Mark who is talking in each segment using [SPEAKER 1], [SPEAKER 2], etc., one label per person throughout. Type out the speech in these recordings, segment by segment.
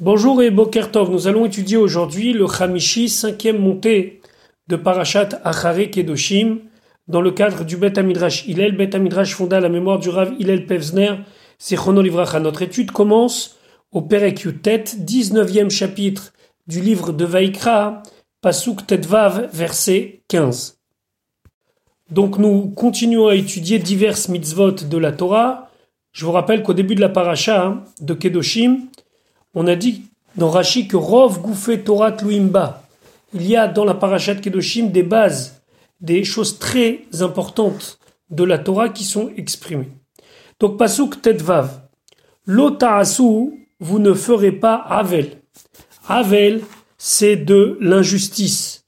[SPEAKER 1] Bonjour et Bokertov, nous allons étudier aujourd'hui le Hamishi, cinquième montée de Parashat Achare Kedoshim, dans le cadre du Bet Amidrash Hillel. Bet Amidrash fonda à la mémoire du Rav Hillel Pevzner, Sechono Livracha. Notre étude commence au Perek Yutet, 19e chapitre du livre de Vaikra, Pasuk Tetvav, verset 15. Donc nous continuons à étudier diverses mitzvot de la Torah. Je vous rappelle qu'au début de la paracha de Kedoshim, on a dit dans Rashi que Rov Goufé Torah Tluimba. Il y a dans la parachat Kedoshim des bases, des choses très importantes de la Torah qui sont exprimées. Donc Pasuk Tetvav. L'otaasu, vous ne ferez pas Avel. Avel, c'est de l'injustice,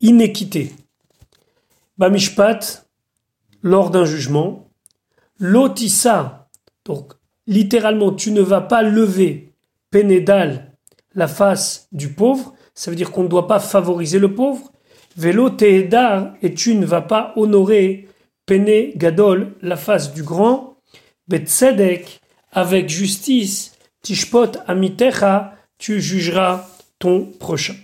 [SPEAKER 1] inéquité. Bamishpat, lors d'un jugement. Lotissa, donc littéralement, tu ne vas pas lever Pénédal, la face du pauvre, ça veut dire qu'on ne doit pas favoriser le pauvre. Vélo Tehedar, et tu ne vas pas honorer Péné Gadol, la face du grand. Betsedek, avec justice, Tishpot Amitecha, tu jugeras ton prochain.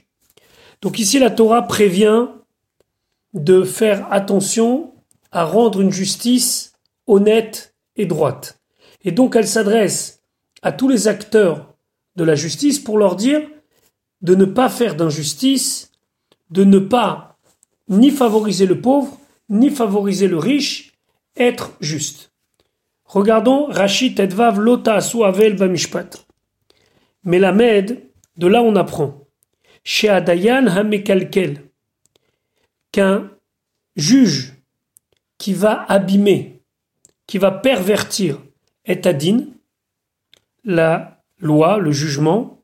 [SPEAKER 1] Donc ici, la Torah prévient de faire attention à rendre une justice honnête et droite. Et donc elle s'adresse à tous les acteurs de la justice pour leur dire de ne pas faire d'injustice, de ne pas ni favoriser le pauvre, ni favoriser le riche, être juste. Regardons Rachid Edvav Lota Avel Bamishpat. Mais la Med, de là on apprend. Chez Adayan Hamekalkel, qu'un juge qui va abîmer, qui va pervertir, est adin, la loi, le jugement.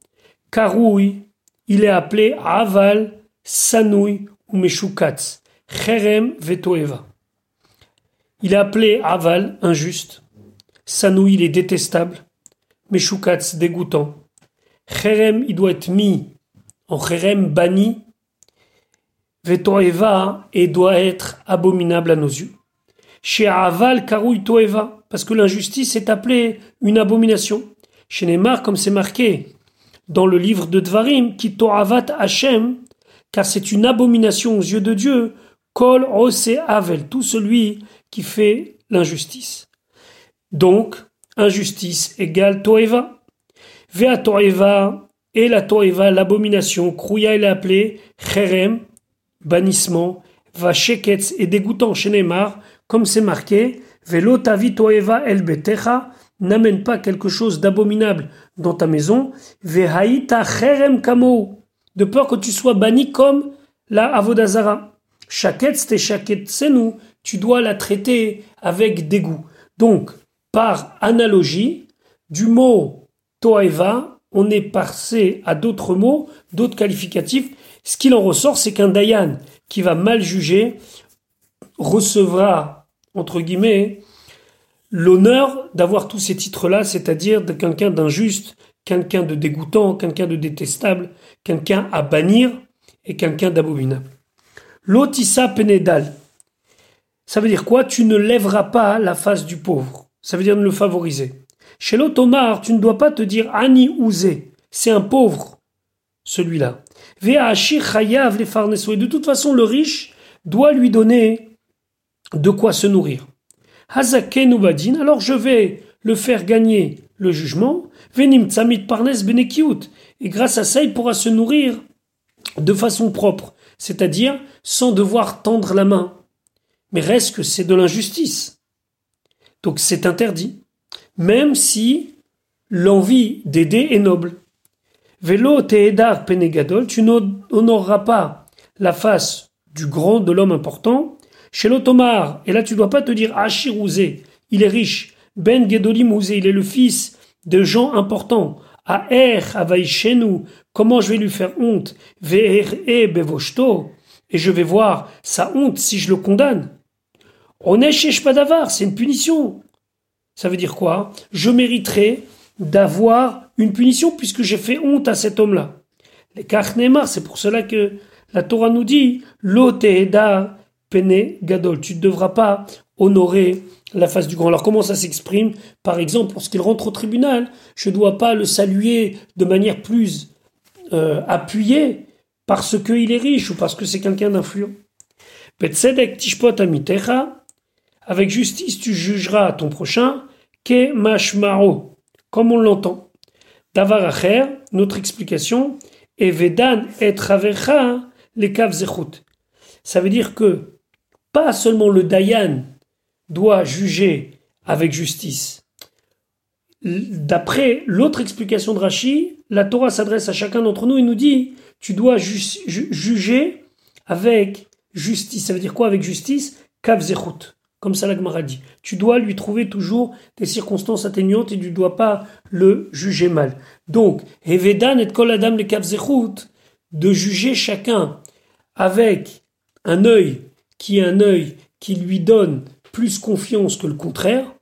[SPEAKER 1] Karoui, il est appelé Aval, Sanoui ou Meshukatz, Cherem Vetoeva. Il est appelé Aval, injuste. Sanoui, il est détestable. Meshukatz, dégoûtant. Cherem, il doit être mis en Cherem, banni. Vetoeva, et doit être abominable à nos yeux. Chez Aval, Karoui Toeva, parce que l'injustice est appelée une abomination. Chez Neymar, comme c'est marqué dans le livre de Dvarim, qui to'avat Hashem, car c'est une abomination aux yeux de Dieu, kol ose avel, tout celui qui fait l'injustice. Donc, injustice égale toeva. Vea toeva, et la toeva, l'abomination, krouya elle est appelée cherem, bannissement, va sheketz et dégoûtant chez Neymar, comme c'est marqué, velo tavi toeva el betecha, n'amène pas quelque chose d'abominable dans ta maison, vehaïta cherem kamo, de peur que tu sois banni comme la avodazara. Shaketz te nous, tu dois la traiter avec dégoût. Donc, par analogie, du mot toeva, on est passé à d'autres mots, d'autres qualificatifs. Ce qu'il en ressort, c'est qu'un dayan qui va mal juger recevra, entre guillemets, l'honneur d'avoir tous ces titres-là, c'est-à-dire de quelqu'un d'injuste, quelqu'un de dégoûtant, quelqu'un de détestable, quelqu'un à bannir et quelqu'un d'abominable. Lotissa penedal. Ça veut dire quoi? Tu ne lèveras pas la face du pauvre. Ça veut dire ne le favoriser. Chez l'automar, tu ne dois pas te dire Ani Ouzé. C'est un pauvre, celui-là. De toute façon, le riche doit lui donner de quoi se nourrir alors je vais le faire gagner le jugement, Venim Tsamit Parnes Benekiut, et grâce à ça il pourra se nourrir de façon propre, c'est-à-dire sans devoir tendre la main. Mais reste que c'est de l'injustice. Donc c'est interdit, même si l'envie d'aider est noble. Velo Tehedar Penegadol, tu n'honoreras pas la face du grand, de l'homme important, chez l'Otomar, et là tu dois pas te dire Achirouzé, il est riche. Ben Gedolim il est le fils de gens importants. A Er nous, comment je vais lui faire honte? E Bevoshto, et je vais voir sa honte si je le condamne. On est chez Shpadavar, c'est une punition. Ça veut dire quoi? Je mériterai d'avoir une punition puisque j'ai fait honte à cet homme-là. Les Kachnemar, c'est pour cela que la Torah nous dit L'Oteheda Gadol. Tu ne devras pas honorer la face du grand. Alors comment ça s'exprime? Par exemple, lorsqu'il rentre au tribunal, je ne dois pas le saluer de manière plus euh, appuyée parce qu'il est riche ou parce que c'est quelqu'un d'influent. Avec justice, tu jugeras ton prochain, ke mashmaro, comme on l'entend. Davaracher, notre explication, et vedan et les kav Ça veut dire que pas seulement le dayan doit juger avec justice. D'après l'autre explication de Rashi, la Torah s'adresse à chacun d'entre nous et nous dit tu dois juger avec justice. Ça veut dire quoi avec justice? Kav comme ça la dit. Tu dois lui trouver toujours des circonstances atténuantes et tu ne dois pas le juger mal. Donc, Evedan et Kol le de juger chacun avec un œil qui un œil qui lui donne plus confiance que le contraire.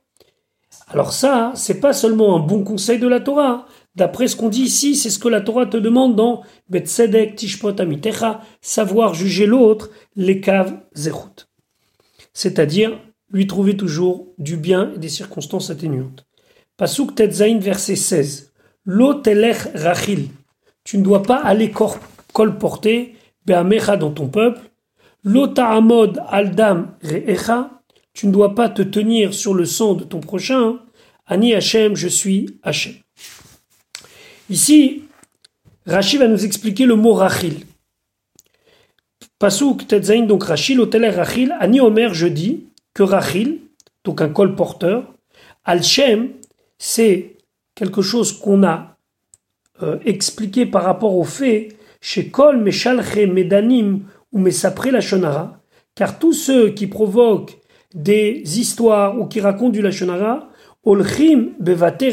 [SPEAKER 1] Alors ça, c'est pas seulement un bon conseil de la Torah. D'après ce qu'on dit ici, c'est ce que la Torah te demande dans Betsedek Tishpot Amitecha, savoir juger l'autre, les caves. C'est-à-dire lui trouver toujours du bien et des circonstances atténuantes. Pasuk Tetzain, verset 16. Lo rachil. Tu ne dois pas aller colporter be'amecha dans ton peuple. Lo ta'amod aldam re'echa. Tu ne dois pas te tenir sur le sang de ton prochain. Ani Hachem, je suis Hachem. Ici, Rashi va nous expliquer le mot rachil. Pasuk Tetzain, donc Rachil, Oteler Rachil, Ani Omer, je dis, que Rachil, donc un colporteur. Al-Shem, c'est quelque chose qu'on a euh, expliqué par rapport au fait chez Kol Meshalche Medanim ou Mesapré la Shonara, car tous ceux qui provoquent des histoires ou qui racontent du Lachonara, Olchim Bevate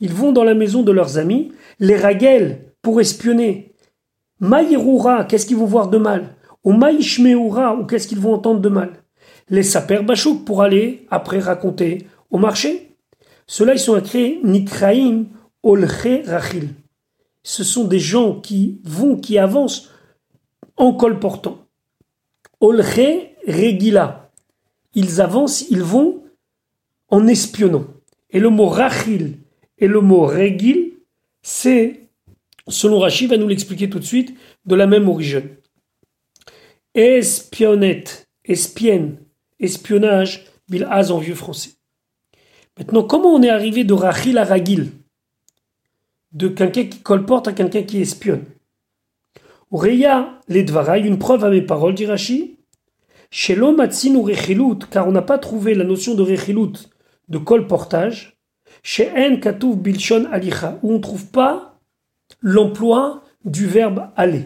[SPEAKER 1] ils vont dans la maison de leurs amis, les ragel pour espionner. Maïroura, qu'est-ce qu'ils vont voir de mal? Ou Maïshmeura, ou qu'est-ce qu'ils vont entendre de mal? Les saper bachouk pour aller après raconter au marché. Ceux-là, ils sont écrits Nikraim Olche Rachil. Ce sont des gens qui vont, qui avancent en colportant. Olche Regila. Ils avancent, ils vont en espionnant. Et le mot Rachil et le mot Regil, c'est, selon Rachid, va nous l'expliquer tout de suite, de la même origine. Espionnette, espienne, espionnage, bilhaz en vieux français. Maintenant, comment on est arrivé de Rachil à Ragil? De quelqu'un qui colporte à quelqu'un qui espionne. Ureya ledvaraï, une preuve à mes paroles, dit Rashi. Chez ou rechilut, car on n'a pas trouvé la notion de rechilut, de colportage. Chez En katouf bilshon alicha, où on ne trouve pas l'emploi du verbe aller.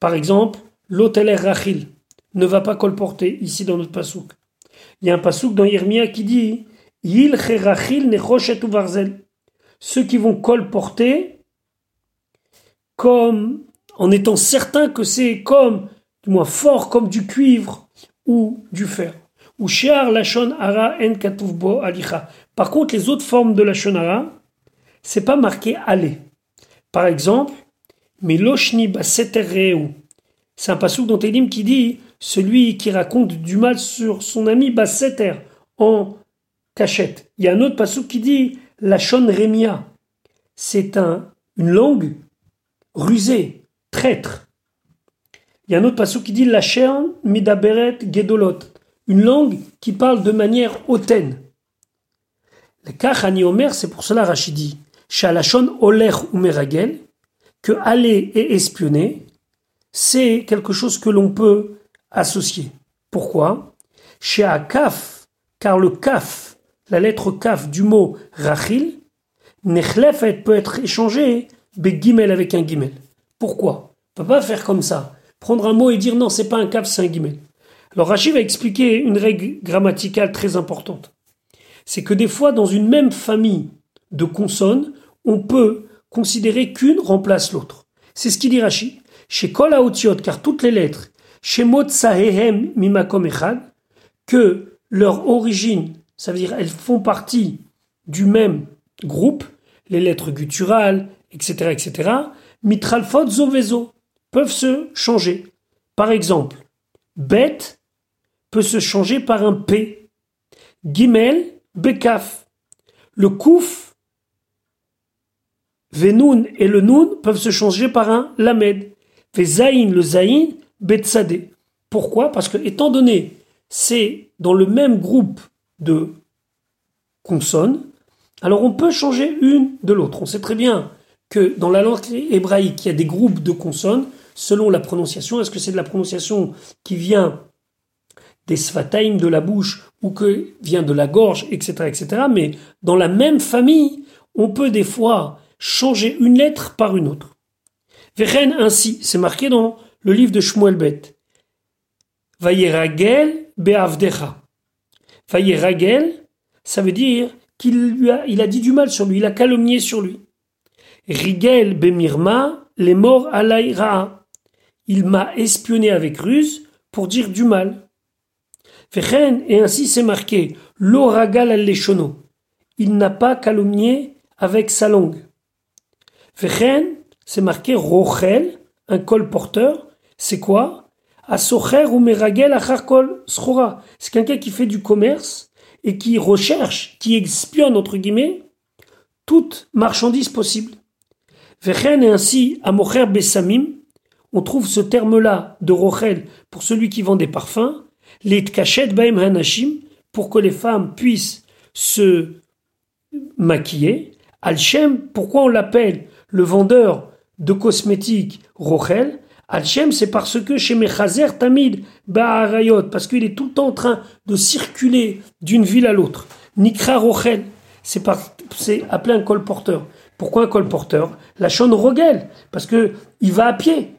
[SPEAKER 1] Par exemple, l'hôtel Rachil, ne va pas colporter ici dans notre pasouk. Il y a un pasouk dans Yermia qui dit Yil varzel. Ceux qui vont colporter comme en étant certains que c'est comme, du moins fort comme du cuivre ou du fer. Ou lachon en. Par contre, les autres formes de lachon ara, c'est pas marqué aller. Par exemple, Meloshni basetereu. C'est un pasouk dans Télim qui dit celui qui raconte du mal sur son ami Basseter en cachette. Il y a un autre passage qui dit la Remia. C'est un, une langue rusée, Il y a un autre passage qui dit la Shern Midaberet Gedolot. Une langue qui parle de manière hautaine. Le Kachani Omer, c'est pour cela Rachidi. Shalachon Oler ou Meragel, que aller et espionner, c'est quelque chose que l'on peut associé. Pourquoi? Chez Akaf, car le kaf, la lettre kaf du mot rachil, nechlefet peut être échangé begimel avec un gimel. Pourquoi? On peut pas faire comme ça. Prendre un mot et dire non, c'est pas un kaf, c'est un. Alors Rachid va expliquer une règle grammaticale très importante. C'est que des fois, dans une même famille de consonnes, on peut considérer qu'une remplace l'autre. C'est ce qu'il dit Rachid. Chez Kol car toutes les lettres Shemot Sahehem Mimakom que leur origine, ça veut dire elles font partie du même groupe, les lettres gutturales, etc., etc., mitralfot zovezo, peuvent se changer. Par exemple, bet peut se changer par un P. Gimel, Bekaf. Le Kouf, Venoun et le Noun peuvent se changer par un Lamed. Vezaïn, le Zaïn, Betsade. Pourquoi? Parce que, étant donné, c'est dans le même groupe de consonnes, alors on peut changer une de l'autre. On sait très bien que dans la langue hébraïque, il y a des groupes de consonnes selon la prononciation. Est-ce que c'est de la prononciation qui vient des sfataim de la bouche ou que vient de la gorge, etc.. Mais dans la même famille, on peut des fois changer une lettre par une autre. Vechen ainsi, c'est marqué dans le livre de Shmuel Bet. Vayeragel be'avdecha. Vayeragel, ça veut dire qu'il lui a, dit du mal sur lui, il a calomnié sur lui. Rigel bemirma, les morts à Il m'a espionné avec ruse pour dire du mal. Vechen, et ainsi c'est marqué, l'oragal al Il n'a pas calomnié avec sa langue. Vechen, c'est marqué rochel, un colporteur. C'est quoi? Asocher ou meragel acharkol schora. C'est quelqu'un qui fait du commerce et qui recherche, qui espionne, entre guillemets, toute marchandise possible. Vechen et ainsi amocher besamim. On trouve ce terme-là de rochel pour celui qui vend des parfums les baim hanashim, pour que les femmes puissent se maquiller. Alchem, pourquoi on l'appelle le vendeur de cosmétiques Rochel Alchem, c'est parce que chez Mechazer Tamid Ba'arayot, parce qu'il est tout le temps en train de circuler d'une ville à l'autre. Nikra Rochel, c'est appelé un colporteur. Pourquoi un colporteur? La chaîne Rogel, parce que il va à pied.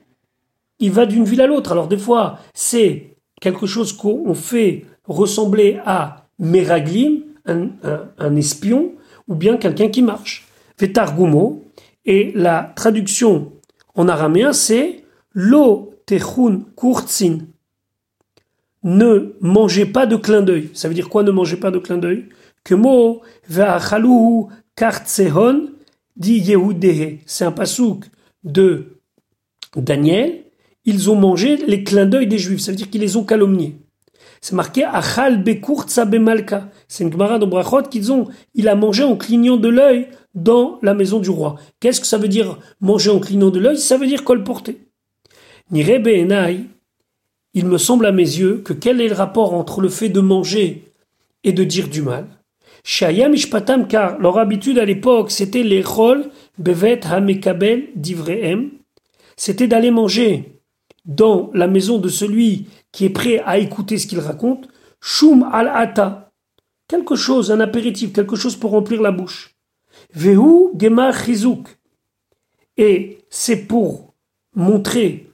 [SPEAKER 1] Il va d'une ville à l'autre. Alors des fois, c'est quelque chose qu'on fait ressembler à Meraglim, un, espion, ou bien quelqu'un qui marche. Vetargumo, et la traduction en araméen c'est Lo techun kurtzin. Ne mangez pas de clin d'œil. Ça veut dire quoi ne mangez pas de clin d'œil? Que mo. C'est un pasouk de Daniel ils ont mangé les clins d'œil des Juifs. Ça veut dire qu'ils les ont calomniés. C'est marqué Achal Bekurtsa Bemalka. C'est une Gemara de Brachot qu'ils ont. Il a mangé en clignant de l'œil dans la maison du roi. Qu'est-ce que ça veut dire manger en clignant de l'œil? Ça veut dire colporter. Nirebe Enai, il me semble à mes yeux que quel est le rapport entre le fait de manger et de dire du mal? Shayam Ishpatam, car leur habitude à l'époque, c'était les rôles Bevet Hamekabel d'Ivrehem. C'était d'aller manger dans la maison de celui qui est prêt à écouter ce qu'il raconte, Shum al-ata, quelque chose, un apéritif, quelque chose pour remplir la bouche. Vehu gemar chizuk. Et c'est pour montrer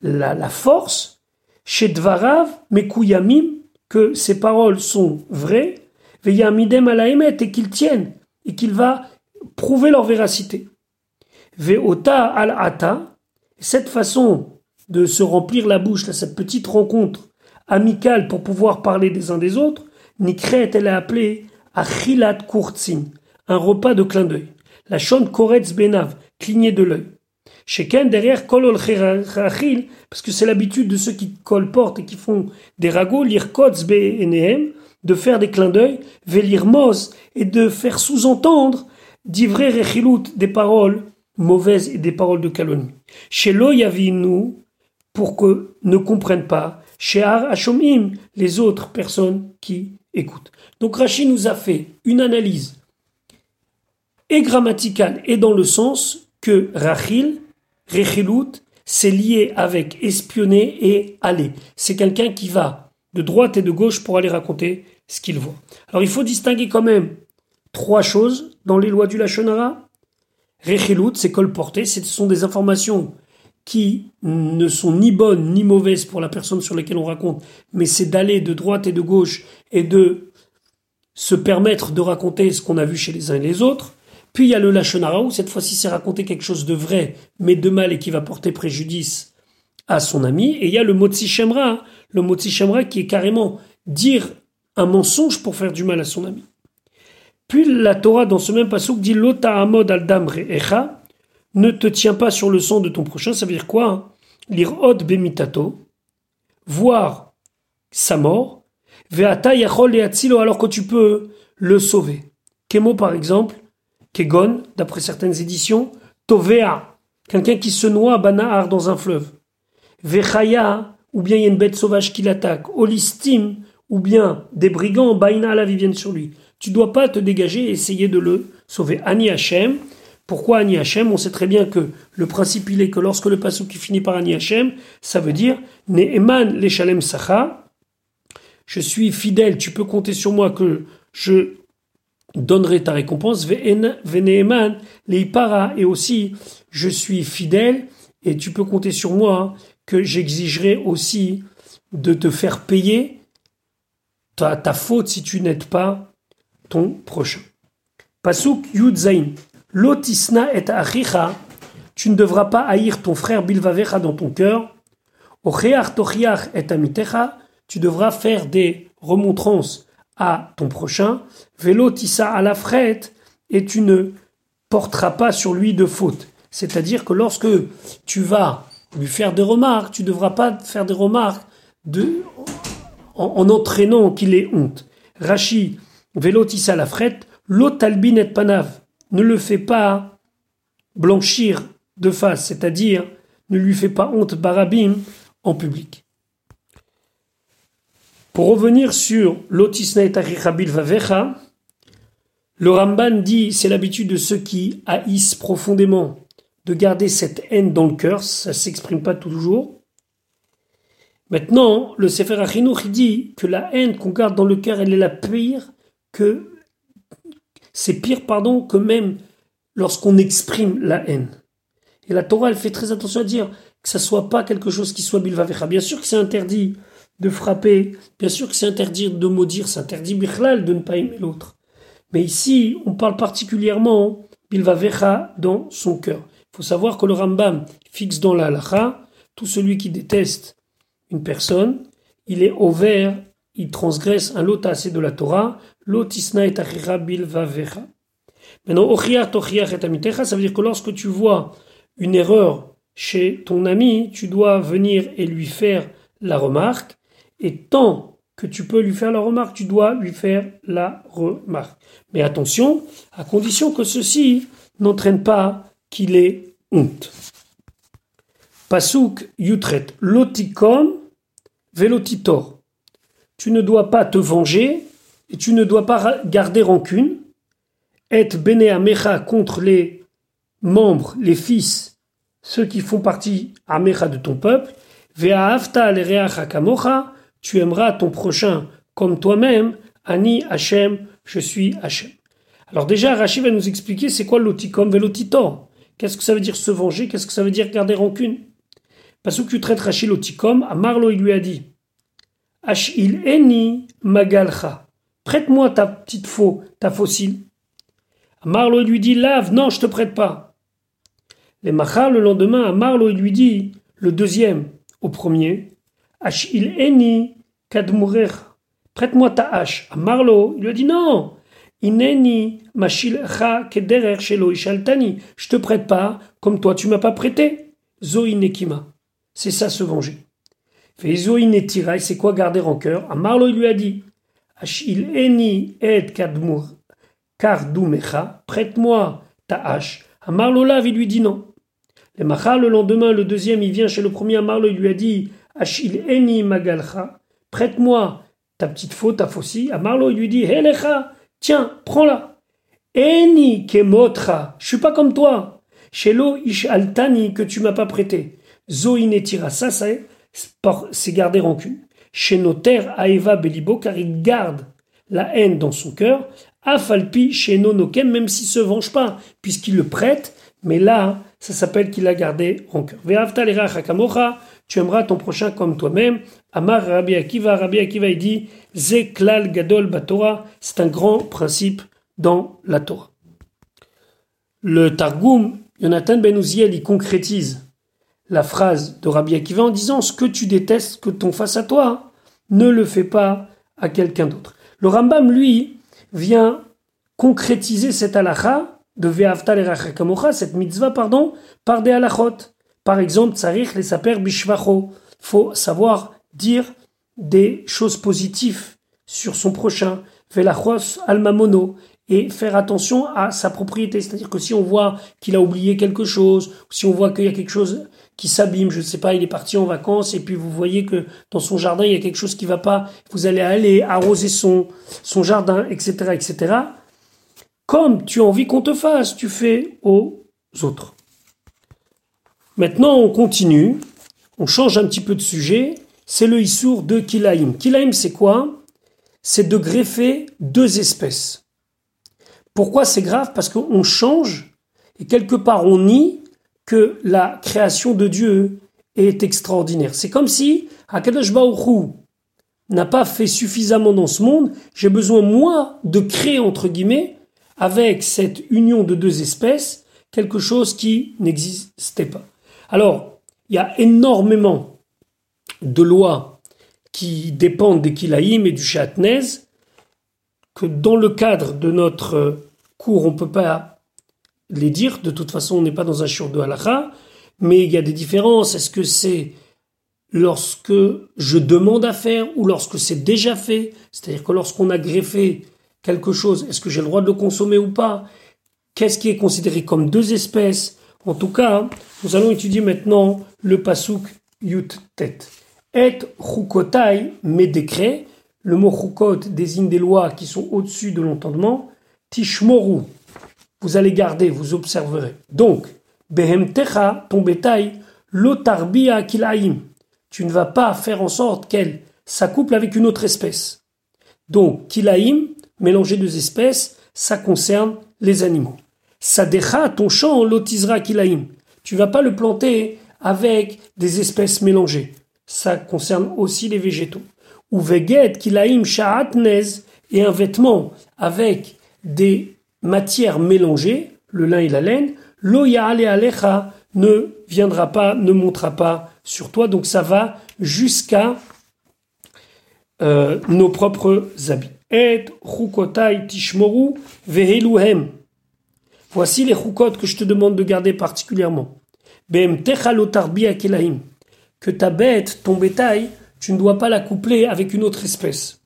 [SPEAKER 1] la, force chez Dvarav, Mekuyamim, que ces paroles sont vraies, Veyamidem alaemet, et qu'ils tiennent, et qu'il va prouver leur véracité. Veota al-ata, cette façon de se remplir la bouche, cette petite rencontre amicale pour pouvoir parler des uns des autres, Nikret, elle est appelée Achilat Kurtzin, un repas de clin d'œil. La Shon Koretz Benav, cligner de l'œil. Ken derrière Kolol parce que c'est l'habitude de ceux qui colportent et qui font des ragots, lire Kotz Benehem, de faire des clins d'œil, velir Mos, et de faire sous-entendre d'ivrer Rechilut, des paroles mauvaises et des paroles de calomnie. Chez Loyavinu, pour que ne comprennent pas Hashomim, les autres personnes qui écoutent. Donc Rachid nous a fait une analyse et grammaticale et dans le sens que Rachil, Rechilut, c'est lié avec espionner et aller. C'est quelqu'un qui va de droite et de gauche pour aller raconter ce qu'il voit. Alors il faut distinguer quand même trois choses dans les lois du Lachonara. Rechilut, c'est colporté, ce sont des informations qui ne sont ni bonnes ni mauvaises pour la personne sur laquelle on raconte, mais c'est d'aller de droite et de gauche et de se permettre de raconter ce qu'on a vu chez les uns et les autres. Puis il y a le Lachonara où cette fois-ci c'est raconter quelque chose de vrai mais de mal et qui va porter préjudice à son ami. Et il y a le Motsi Shemra, le Motsi Shemra qui est carrément dire un mensonge pour faire du mal à son ami. Puis la Torah dans ce même passage dit Lota Amod al Echa, ne te tiens pas sur le sang de ton prochain, ça veut dire quoi hein? Lire od bemitato, voir sa mort, ve'ata yachol le'atzilo, alors que tu peux le sauver. Kemo par exemple, Kegon, d'après certaines éditions, Tovea, quelqu'un qui se noie Banahar dans un fleuve. Vechaya, ou bien il y a une bête sauvage qui l'attaque. Olistim, ou bien des brigands Baina la viennent sur lui. Tu dois pas te dégager et essayer de le sauver. Ani Hashem. Pourquoi Ani Hashem On sait très bien que le principe il est que lorsque le qui finit par Ani Hashem, ça veut dire Ne'eman le Shalem Sacha. Je suis fidèle, tu peux compter sur moi que je donnerai ta récompense. Veneeman Leipara. Et aussi, je suis fidèle et tu peux compter sur moi que j'exigerai aussi de te faire payer ta, faute si tu n'aides pas ton prochain. Pasuk Yud Zain. Lotisna et achicha. Tu ne devras pas haïr ton frère bilvavecha dans ton cœur. Ocheach tochiach et amitecha. Tu devras faire des remontrances à ton prochain. Velotissa à la frette. Et tu ne porteras pas sur lui de faute. C'est-à-dire que lorsque tu vas lui faire des remarques, tu ne devras pas faire des remarques en, entraînant qu'il ait honte. Rachi, Velotissa la frette, l'otalbin et panav. Ne le fais pas blanchir de face, c'est-à-dire ne lui fais pas honte barabim en public. Pour revenir sur l'otisna et vavecha, le Ramban dit c'est l'habitude de ceux qui haïssent profondément de garder cette haine dans le cœur, ça s'exprime pas toujours. Maintenant, le Sefer Achinoch dit que la haine qu'on garde dans le cœur, elle est la pire que c'est pire pardon que même lorsqu'on exprime la haine. Et la Torah elle fait très attention à dire que ça soit pas quelque chose qui soit bilvavecha. Bien sûr que c'est interdit de frapper, bien sûr que c'est interdit de maudire, c'est interdit bichlal de ne pas aimer l'autre. Mais ici, on parle particulièrement bilvavecha dans son cœur faut savoir que le Rambam fixe dans la halakha, tout celui qui déteste une personne, il est au vert, il transgresse un lot assez de la Torah, lotisna et bil vavecha. Maintenant, ça veut dire que lorsque tu vois une erreur chez ton ami, tu dois venir et lui faire la remarque, et tant que tu peux lui faire la remarque, tu dois lui faire la remarque. Mais attention, à condition que ceci n'entraîne pas qu'il est honte. Pasuk Yutret, lotikom velotitor. Tu ne dois pas te venger et tu ne dois pas garder rancune. Et bene amecha contre les membres, les fils, ceux qui font partie amecha de ton peuple. Ve'ahavta kamocha. Tu aimeras ton prochain comme toi-même. Ani Hashem, je suis Hashem. Alors déjà, Rachid va nous expliquer c'est quoi l'otikom velotitor. Qu'est-ce que ça veut dire se venger? Qu'est-ce que ça veut dire garder rancune? Parce que tu traites Rachil Otikom, à Marlo il lui a dit Ashil eni magalcha. Prête-moi ta petite faux, ta fossile. Marlo lui dit Lave, non, je te prête pas. Les machar le lendemain, à Marlo il lui dit le deuxième au premier Ashil eni kadmurer. Prête-moi ta hache. À Marlo il lui a dit Non, Ineni mashilcha kederer shelo ishaltani. Je te prête pas comme toi tu m'as pas prêté. Zoinekima. C'est ça se venger. Fait Zoinetira, c'est quoi garder rancœur Amarlo il lui a dit Ashil eni et kadmur kardumecha. Prête-moi ta hache. Amarlo lave, il lui dit non. Le machar, le lendemain, le deuxième, il vient chez le premier Amarlo, il lui a dit Ashil eni magalcha. Prête-moi ta petite faute, ta faucille. Amarlo, il lui dit Helecha. Tiens, prends-la. Eni kemotra. Je suis pas comme toi. Shelo ish altani que tu m'as pas prêté. Zoinetira. Ça, c'est, c'est garder rancune. Chez notaire Aeva Belibo, car il garde la haine dans son cœur. Afalpi chez Nonokem, même s'il se venge pas, puisqu'il le prête. Mais là, ça s'appelle qu'il a gardé rancœur. Ve'avta tu aimeras ton prochain comme toi-même. Amar Rabbi Akiva, Rabbi Akiva il dit Zeklal Gadol Batora, c'est un grand principe dans la Torah. Le Targum, Jonathan Ben Uziel, il concrétise la phrase de Rabbi Akiva en disant ce que tu détestes que ton face à toi, ne le fais pas à quelqu'un d'autre. Le Rambam, lui, vient concrétiser cette halakha de Ve'avta cette mitzvah, pardon, par des halachot. Par exemple, tsarich les saper bishvacho. Faut savoir dire des choses positives sur son prochain. Velachos almamono et faire attention à sa propriété. C'est-à-dire que si on voit qu'il a oublié quelque chose, si on voit qu'il y a quelque chose qui s'abîme, je ne sais pas, il est parti en vacances et puis vous voyez que dans son jardin il y a quelque chose qui va pas, vous allez aller arroser son, son jardin, etc., etc. Comme tu as envie qu'on te fasse, tu fais aux autres. Maintenant, on continue, on change un petit peu de sujet. C'est le Issour de Kilaïm. Kilaïm, c'est quoi? C'est de greffer deux espèces. Pourquoi c'est grave? Parce qu'on change et quelque part on nie que la création de Dieu est extraordinaire. C'est comme si Akadosh Baruch n'a pas fait suffisamment dans ce monde, j'ai besoin moi de créer entre guillemets avec cette union de deux espèces quelque chose qui n'existait pas. Alors, il y a énormément de lois qui dépendent des Kilaïm et du Chatnez, que dans le cadre de notre cours, on ne peut pas les dire. De toute façon, on n'est pas dans un shiur de halakha. Mais il y a des différences. Est-ce que c'est lorsque je demande à faire ou lorsque c'est déjà fait? C'est-à-dire que lorsqu'on a greffé quelque chose, est-ce que j'ai le droit de le consommer ou pas? Qu'est-ce qui est considéré comme deux espèces? En tout cas, nous allons étudier maintenant le pasuk yut tet. Et chukotai, mes décrets. Le mot chukot désigne des lois qui sont au-dessus de l'entendement. Tishmoru, vous allez garder, vous observerez. Donc, Behemtecha, ton bétail, Lotarbia kilaim. Tu ne vas pas faire en sorte qu'elle s'accouple avec une autre espèce. Donc, kilaim, mélanger deux espèces, ça concerne les animaux. Sadecha, ton champ, lotisra kilaim. Tu vas pas le planter avec des espèces mélangées. Ça concerne aussi les végétaux. Ou veget kilaim sha'atnez, et un vêtement avec des matières mélangées, le lin et la laine, l'oya alecha ne viendra pas, ne montera pas sur toi. Donc ça va jusqu'à euh, nos propres habits. Et chukotai tishmoru veheluhem. Voici les chukot que je te demande de garder particulièrement. Bem kelaim. Que ta bête, ton bétail, tu ne dois pas la coupler avec une autre espèce.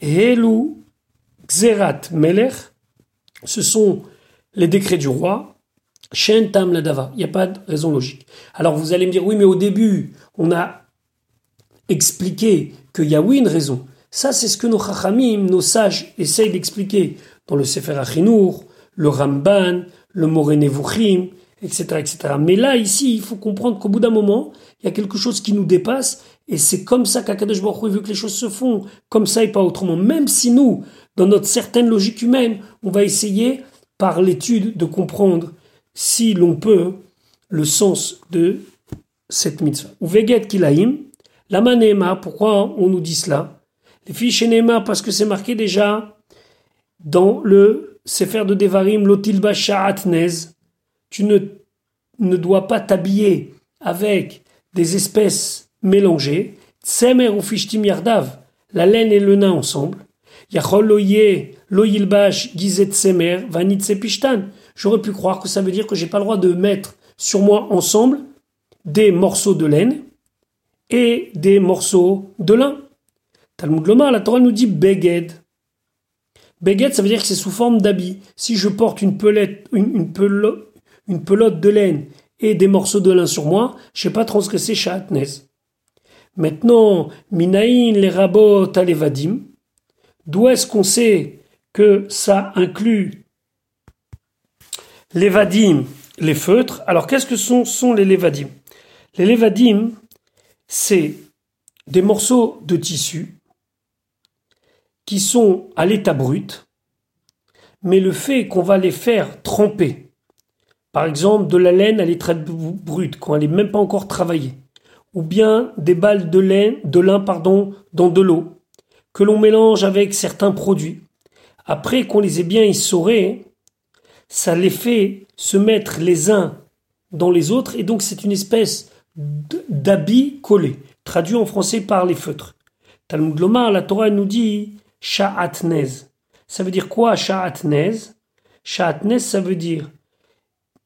[SPEAKER 1] Helu Xerat Melech, ce sont les décrets du roi. Shen Tam Ladava. Il n'y a pas de raison logique. Alors vous allez me dire, oui, mais au début, on a expliqué qu'il y a oui une raison. Ça, c'est ce que nos chachamim, nos sages, essayent d'expliquer dans le Sefer Achinour, le Ramban, le Moré Nevuchim, etc., etc. Mais là, ici, il faut comprendre qu'au bout d'un moment, il y a quelque chose qui nous dépasse, et c'est comme ça qu'Akadosh Baruch veut que les choses se font, comme ça et pas autrement. Même si nous, dans notre certaine logique humaine, on va essayer, par l'étude, de comprendre, si l'on peut, le sens de cette mitzvah. Ou veget kilaim, la manema, pourquoi on nous dit cela? Les fiches Nema, parce que c'est marqué déjà dans le Sefer de Devarim, lotilba sha'atnez, tu ne, ne dois pas t'habiller avec des espèces mélangées, tsemer ou fishtim yardav, la laine et le nain ensemble, J'aurais pu croire que ça veut dire que j'ai pas le droit de mettre sur moi ensemble des morceaux de laine et des morceaux de lin. Talmud Lomar, la Torah nous dit beged. Beged, ça veut dire que c'est sous forme d'habit. Si je porte une, une, pelote, de laine et des morceaux de lin sur moi, je n'ai pas transgressé Shatnez. Maintenant, Minaïn, les rabots, Alevadim, D'où est-ce qu'on sait que ça inclut les vadim, les feutres? Alors qu'est-ce que sont, les lévadim Les lévadim, c'est des morceaux de tissu qui sont à l'état brut, mais le fait qu'on va les faire tremper, par exemple de la laine à l'état brut, quand elle n'est même pas encore travaillée, ou bien des balles de laine, de lin pardon, dans de l'eau, que l'on mélange avec certains produits. Après qu'on les ait bien essorés, ça les fait se mettre les uns dans les autres et donc c'est une espèce d'habit collé, traduit en français par les feutres. Talmud Lomar, la Torah nous dit sha'atnez. Ça veut dire quoi sha'atnez Sha'atnez, ça veut dire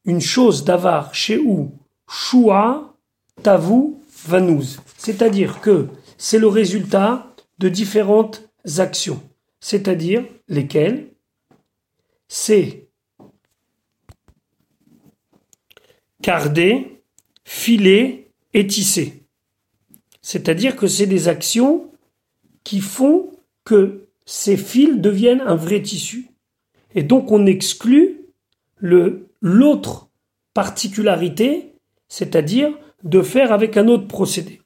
[SPEAKER 1] une chose d'avar chez ou shua tavu vanouz. C'est-à-dire que c'est le résultat de différentes actions, c'est-à-dire lesquelles? C'est carder, filer et tisser. C'est-à-dire que c'est des actions qui font que ces fils deviennent un vrai tissu. Et donc on exclut l'autre particularité, c'est-à-dire de faire avec un autre procédé.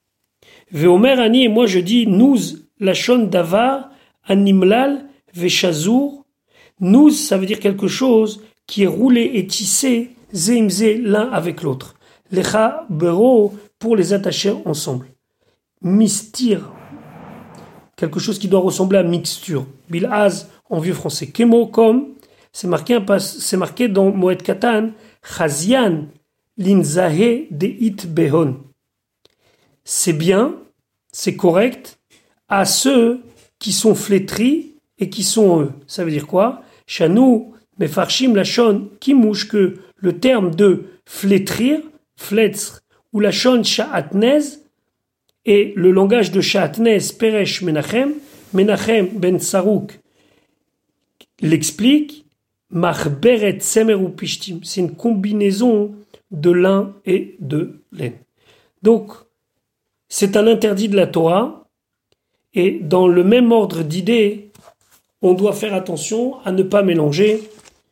[SPEAKER 1] Veomer Ani et moi je dis nous lachon davar animlal vechazour. Nous ça veut dire quelque chose qui est roulé et tissé zeimze l'un avec l'autre. Lecha bero pour les attacher ensemble. Mistir quelque chose qui doit ressembler à mixture. Bilaz en vieux français. Kemo comme c'est marqué, c'est marqué dans Moed Katan, Chazian linzahe de it behon. C'est bien, c'est correct à ceux qui sont flétris et qui sont eux. Ça veut dire quoi? Chanou, mefarshim lachon, qui mouche que le terme de flétrir, fletz, ou lachon sha'atnez, et le langage de Sha'atnez, Peresh Menachem, Menachem ben Sarouk l'explique, Machberet Semeru Pishtim, c'est une combinaison de lin et de laine. Donc, c'est un interdit de la Torah, et dans le même ordre d'idées, on doit faire attention à ne pas mélanger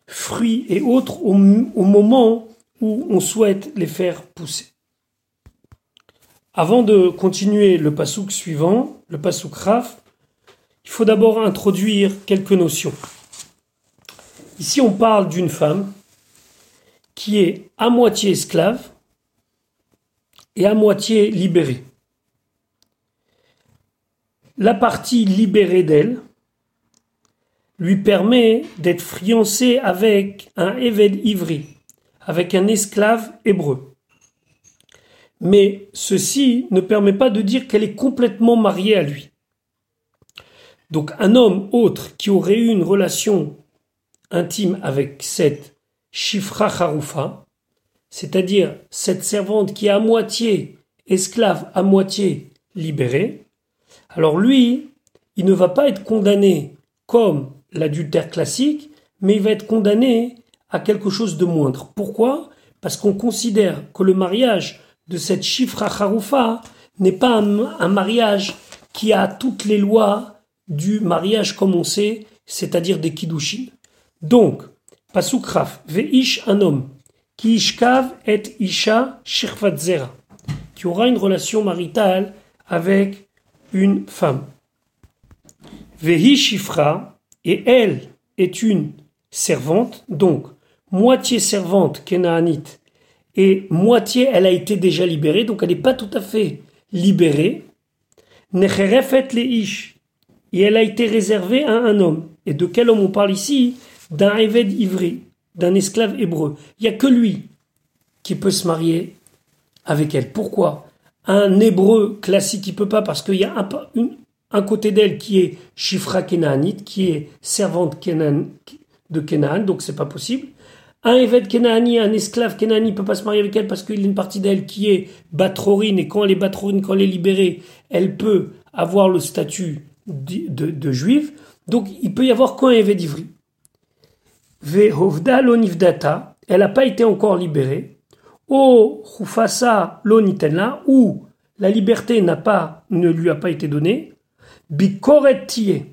[SPEAKER 1] fruits et autres au, moment où on souhaite les faire pousser. Avant de continuer le pasouk suivant, le pasouk Raf, il faut d'abord introduire quelques notions. Ici, on parle d'une femme qui est à moitié esclave et à moitié libérée. La partie libérée d'elle lui permet d'être fiancée avec un Eved Ivri, avec un esclave hébreu. Mais ceci ne permet pas de dire qu'elle est complètement mariée à lui. Donc un homme autre qui aurait eu une relation intime avec cette Shifra Haroufa, c'est-à-dire cette servante qui est à moitié esclave, à moitié libérée, alors lui, il ne va pas être condamné comme l'adultère classique, mais il va être condamné à quelque chose de moindre. Pourquoi? Parce qu'on considère que le mariage de cette chifra charoufa n'est pas un, mariage qui a toutes les lois du mariage comme on sait, c'est-à-dire des kiddushin. Donc, pasukraf, veish un homme, qui ishkav et isha shirfatzera, qui aura une relation maritale avec une femme. Vehi shifra, et elle est une servante, donc moitié servante kenaanite et moitié elle a été déjà libérée, donc elle n'est pas tout à fait libérée. Necherefet le ish, et elle a été réservée à un homme. Et de quel homme on parle ici? D'un Eved ivri, d'un esclave hébreu. Il n'y a que lui qui peut se marier avec elle. Pourquoi? Un hébreu classique, il peut pas parce qu'il y a un, côté d'elle qui est Shifra Kenaanite, qui est servante de Kenaan, donc c'est pas possible. Un évêque Kenani, un esclave Kenani ne peut pas se marier avec elle parce qu'il y a une partie d'elle qui est batrorine et quand elle est batrorine, quand elle est libérée, elle peut avoir le statut de, de, juive. Donc il peut y avoir qu'un évêque d'Ivry. Vehovda lonivdata, elle n'a pas été encore libérée. O Hufasa lonitenla, où la liberté n'a pas, ne lui a pas été donnée. Bikoretie,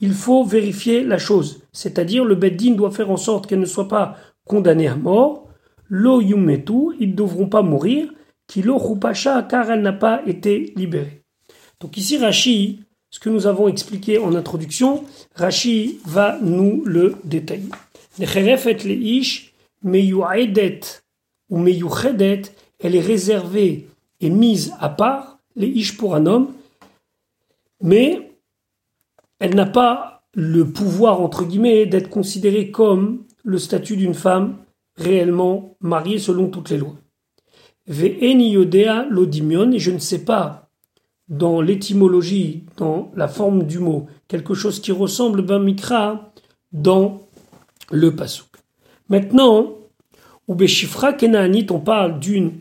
[SPEAKER 1] il faut vérifier la chose. C'est-à-dire, le Beddin doit faire en sorte qu'elle ne soit pas condamnée à mort. Lo yumetu, ils ne devront pas mourir. Kilo car elle n'a pas été libérée. Donc ici, Rashi, ce que nous avons expliqué en introduction, Rashi va nous le détailler. Ou meyuchedet, elle est réservée et mise à part, les ish pour un homme, mais elle n'a pas le pouvoir, entre guillemets, d'être considérée comme le statut d'une femme réellement mariée selon toutes les lois. Ve'eni yodea lodimion, et je ne sais pas, dans l'étymologie, dans la forme du mot, quelque chose qui ressemble ben mikra dans le pasouk. Maintenant, ou kenaanite, on parle d'une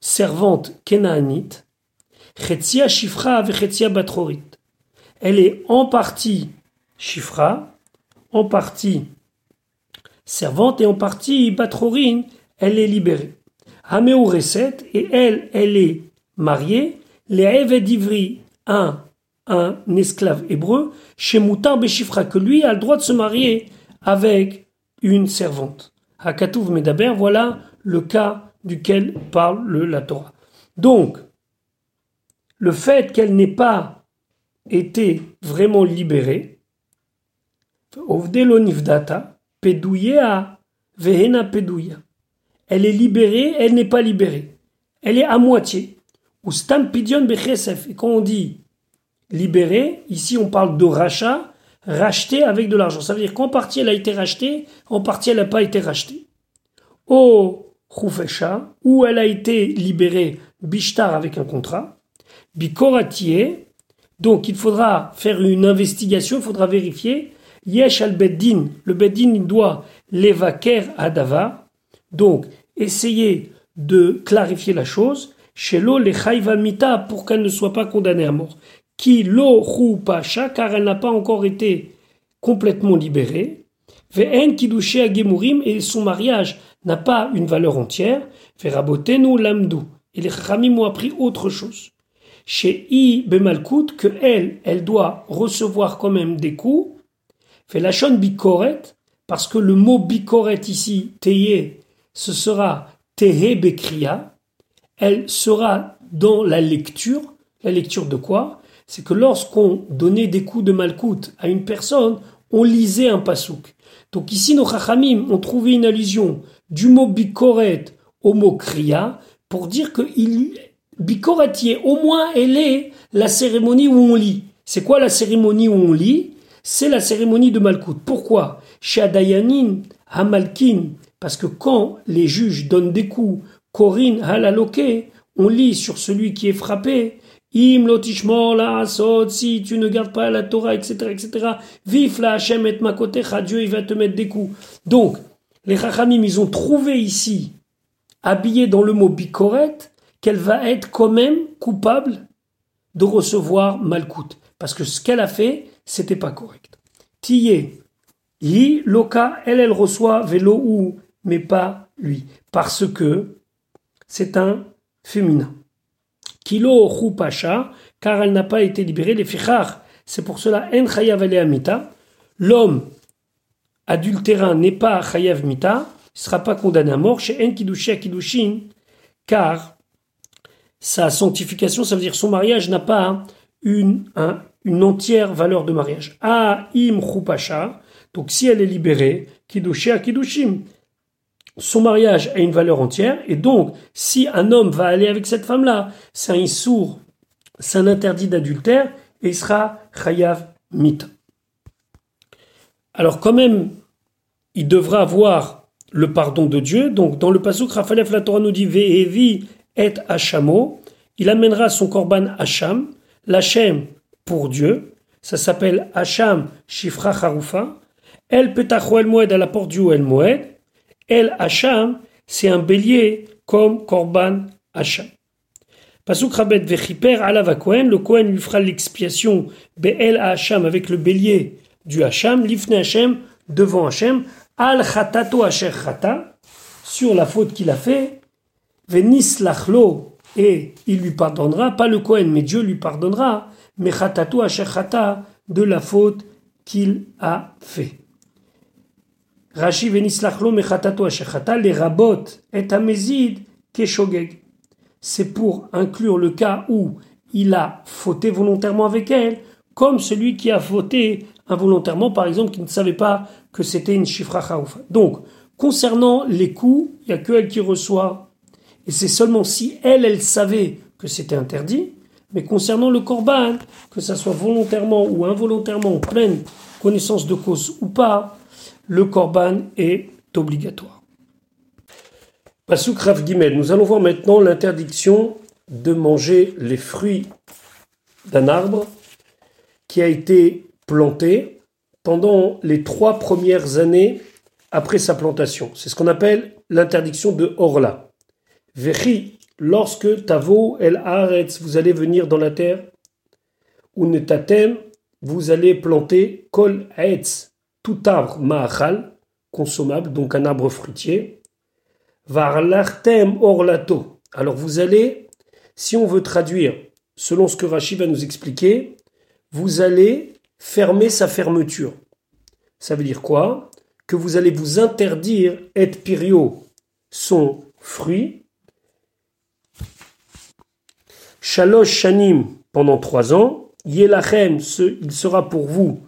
[SPEAKER 1] servante kenaanite Chetzia Shifra Chetzia Batrorit. Elle est en partie Shifra, en partie servante et en partie Batrorin, elle est libérée. Et elle, elle est mariée, les Eved Ivri, un, un esclave hébreu, chez Moutar Beshifra, que lui a le droit de se marier avec une servante. Hakatouv Medaber, voilà le cas duquel parle le, la Torah. Donc, le fait qu'elle n'ait pas été vraiment libérée, Vehena Elle est libérée, elle n'est pas libérée. Elle est à moitié. Ou Stam Pidion Et quand on dit libérée, ici on parle de rachat, racheté avec de l'argent. Ça veut dire qu'en partie elle a été rachetée, en partie elle n'a pas été rachetée. Au Khoufesha, où elle a été libérée, Bishtar avec un contrat. Bikoratier, donc il faudra faire une investigation, il faudra vérifier. Yesh al le Beddin doit l'évaquer à Dava, donc essayer de clarifier la chose. L'eau, les mita pour qu'elle ne soit pas condamnée à mort qui lo pacha, car elle n'a pas encore été complètement libérée. Ve'en kidouché à Gemurim, et son mariage n'a pas une valeur entière. Verabotenu lamdou. Et les Chachamim ont appris autre chose. Chez I Bemalkout, que elle, elle doit recevoir quand même des coups. Bikoret, parce que le mot bikoret ici, teye, ce sera tehe bekria. Elle sera dans la lecture. La lecture de quoi? C'est que lorsqu'on donnait des coups de malcoute à une personne, on lisait un pasouk. Donc ici, nos chachamim ont trouvé une allusion du mot bikoret au mot kriya pour dire que il, bikoretier, au moins, elle est la cérémonie où on lit. C'est quoi la cérémonie où on lit? C'est la cérémonie de malcoute. Pourquoi? Chez Adayanin, Hamalkin, parce que quand les juges donnent des coups, Corinne, Halaloke, on lit sur celui qui est frappé, Im lotishmo la si tu ne gardes pas la Torah, etc., etc. Vif la Hashem et ma côté, Dieu, il va te mettre des coups. Donc, les Chachamim, ils ont trouvé ici, habillé dans le mot bikoret, qu'elle va être quand même coupable de recevoir Malkout. Parce que ce qu'elle a fait, c'était pas correct. Tiyé, yi, loka, elle, elle reçoit vélo ou, mais pas lui. Parce que c'est un féminin. Car elle n'a pas été libérée, les fichar. C'est pour cela, En Chayav Amita. L'homme adultérin n'est pas Chayav Mita, il ne sera pas condamné à mort chez En Kidushi Kidushin, car sa sanctification, ça veut dire son mariage n'a pas une, entière valeur de mariage. A im donc si elle est libérée, Kidushi Kidushim, son mariage a une valeur entière, et donc, si un homme va aller avec cette femme-là, c'est un sourd, c'est un interdit d'adultère, et il sera chayav mit. Alors quand même, il devra avoir le pardon de Dieu. Donc dans le passage, Raphaël la Torah nous dit Ve'evi et Hachamo. Il amènera son korban Hacham, l'Hachem pour Dieu. Ça s'appelle Hacham Shifra Harufa. El Petachou El Moed à la porte du El Moed. El Hacham, c'est un bélier comme Korban Hacham. Pasuk Rabet Vechiper Kohen, le Kohen lui fera l'expiation Be'el Hacham avec le bélier du Hacham, Lifne Hachem, devant Hachem, Al Chatato Asher Chata, sur la faute qu'il a fait, Venis Lachlo, et il lui pardonnera, pas le Kohen, mais Dieu lui pardonnera, mais Asher Chata, de la faute qu'il a fait. Rashi venislachlo mechatato ashechata, les rabot et amezid keshogeg. C'est pour inclure le cas où il a fauté volontairement avec elle, comme celui qui a fauté involontairement, par exemple, qui ne savait pas que c'était une chifra Donc, concernant les coups, il n'y a que elle qui reçoit. Et c'est seulement si elle, elle savait que c'était interdit. Mais concernant le korban, que ça soit volontairement ou involontairement, en pleine connaissance de cause ou pas, le korban est obligatoire. Pasuk Rav Gimel, nous allons voir maintenant l'interdiction de manger les fruits d'un arbre qui a été planté pendant les trois premières années après sa plantation. C'est ce qu'on appelle l'interdiction de Orla. Vechi lorsque tavo el haaretz, vous allez venir dans la terre, ou netatem, vous allez planter kol etz, tout arbre ma'achal, consommable, donc un arbre fruitier, varlartem orlato. Alors vous allez, si on veut traduire, selon ce que Rachid va nous expliquer, vous allez fermer sa fermeture. Ça veut dire quoi? Que vous allez vous interdire et pirio, son fruit, shalosh shanim pendant trois ans, yelachem, il sera pour vous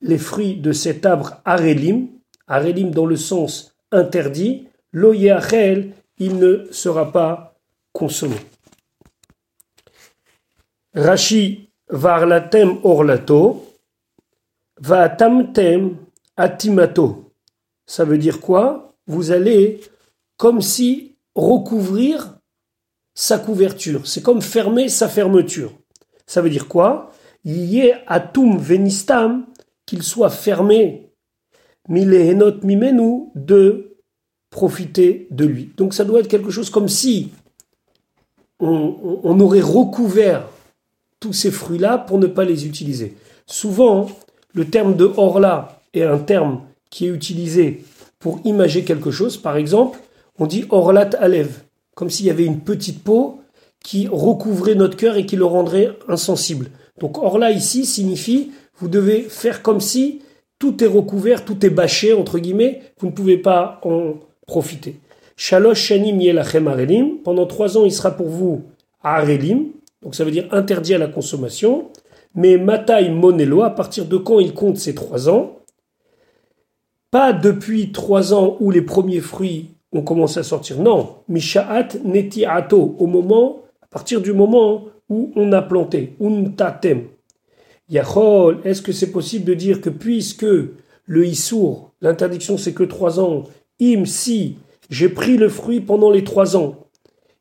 [SPEAKER 1] les fruits de cet arbre arelim, arelim dans le sens interdit, lo il ne sera pas consommé. Rashi varlatem orlato, va tamtem atimato. Ça veut dire quoi? Vous allez comme si recouvrir sa couverture. C'est comme fermer sa fermeture. Ça veut dire quoi? Yé atum venistam, qu'il soit fermé, milehenot mimenu, de profiter de lui. Donc ça doit être quelque chose comme si on, aurait recouvert tous ces fruits-là pour ne pas les utiliser. Souvent, le terme de orla est un terme qui est utilisé pour imager quelque chose. Par exemple, on dit orlat alev, comme s'il y avait une petite peau qui recouvrait notre cœur et qui le rendrait insensible. Donc orla ici signifie vous devez faire comme si tout est recouvert, tout est bâché, entre guillemets, vous ne pouvez pas en profiter. Shalosh shanim yelachem arelim, pendant trois ans il sera pour vous arelim, donc ça veut dire interdit à la consommation. Mais Matai Monelo, à partir de quand il compte ces trois ans? Pas depuis trois ans où les premiers fruits ont commencé à sortir. Non, Mishaat Neti Ato, au moment, à partir du moment où on a planté, Untatem. Yachol, est-ce que c'est possible de dire que puisque le Issour, l'interdiction c'est que trois ans, Im, si j'ai pris le fruit pendant les trois ans,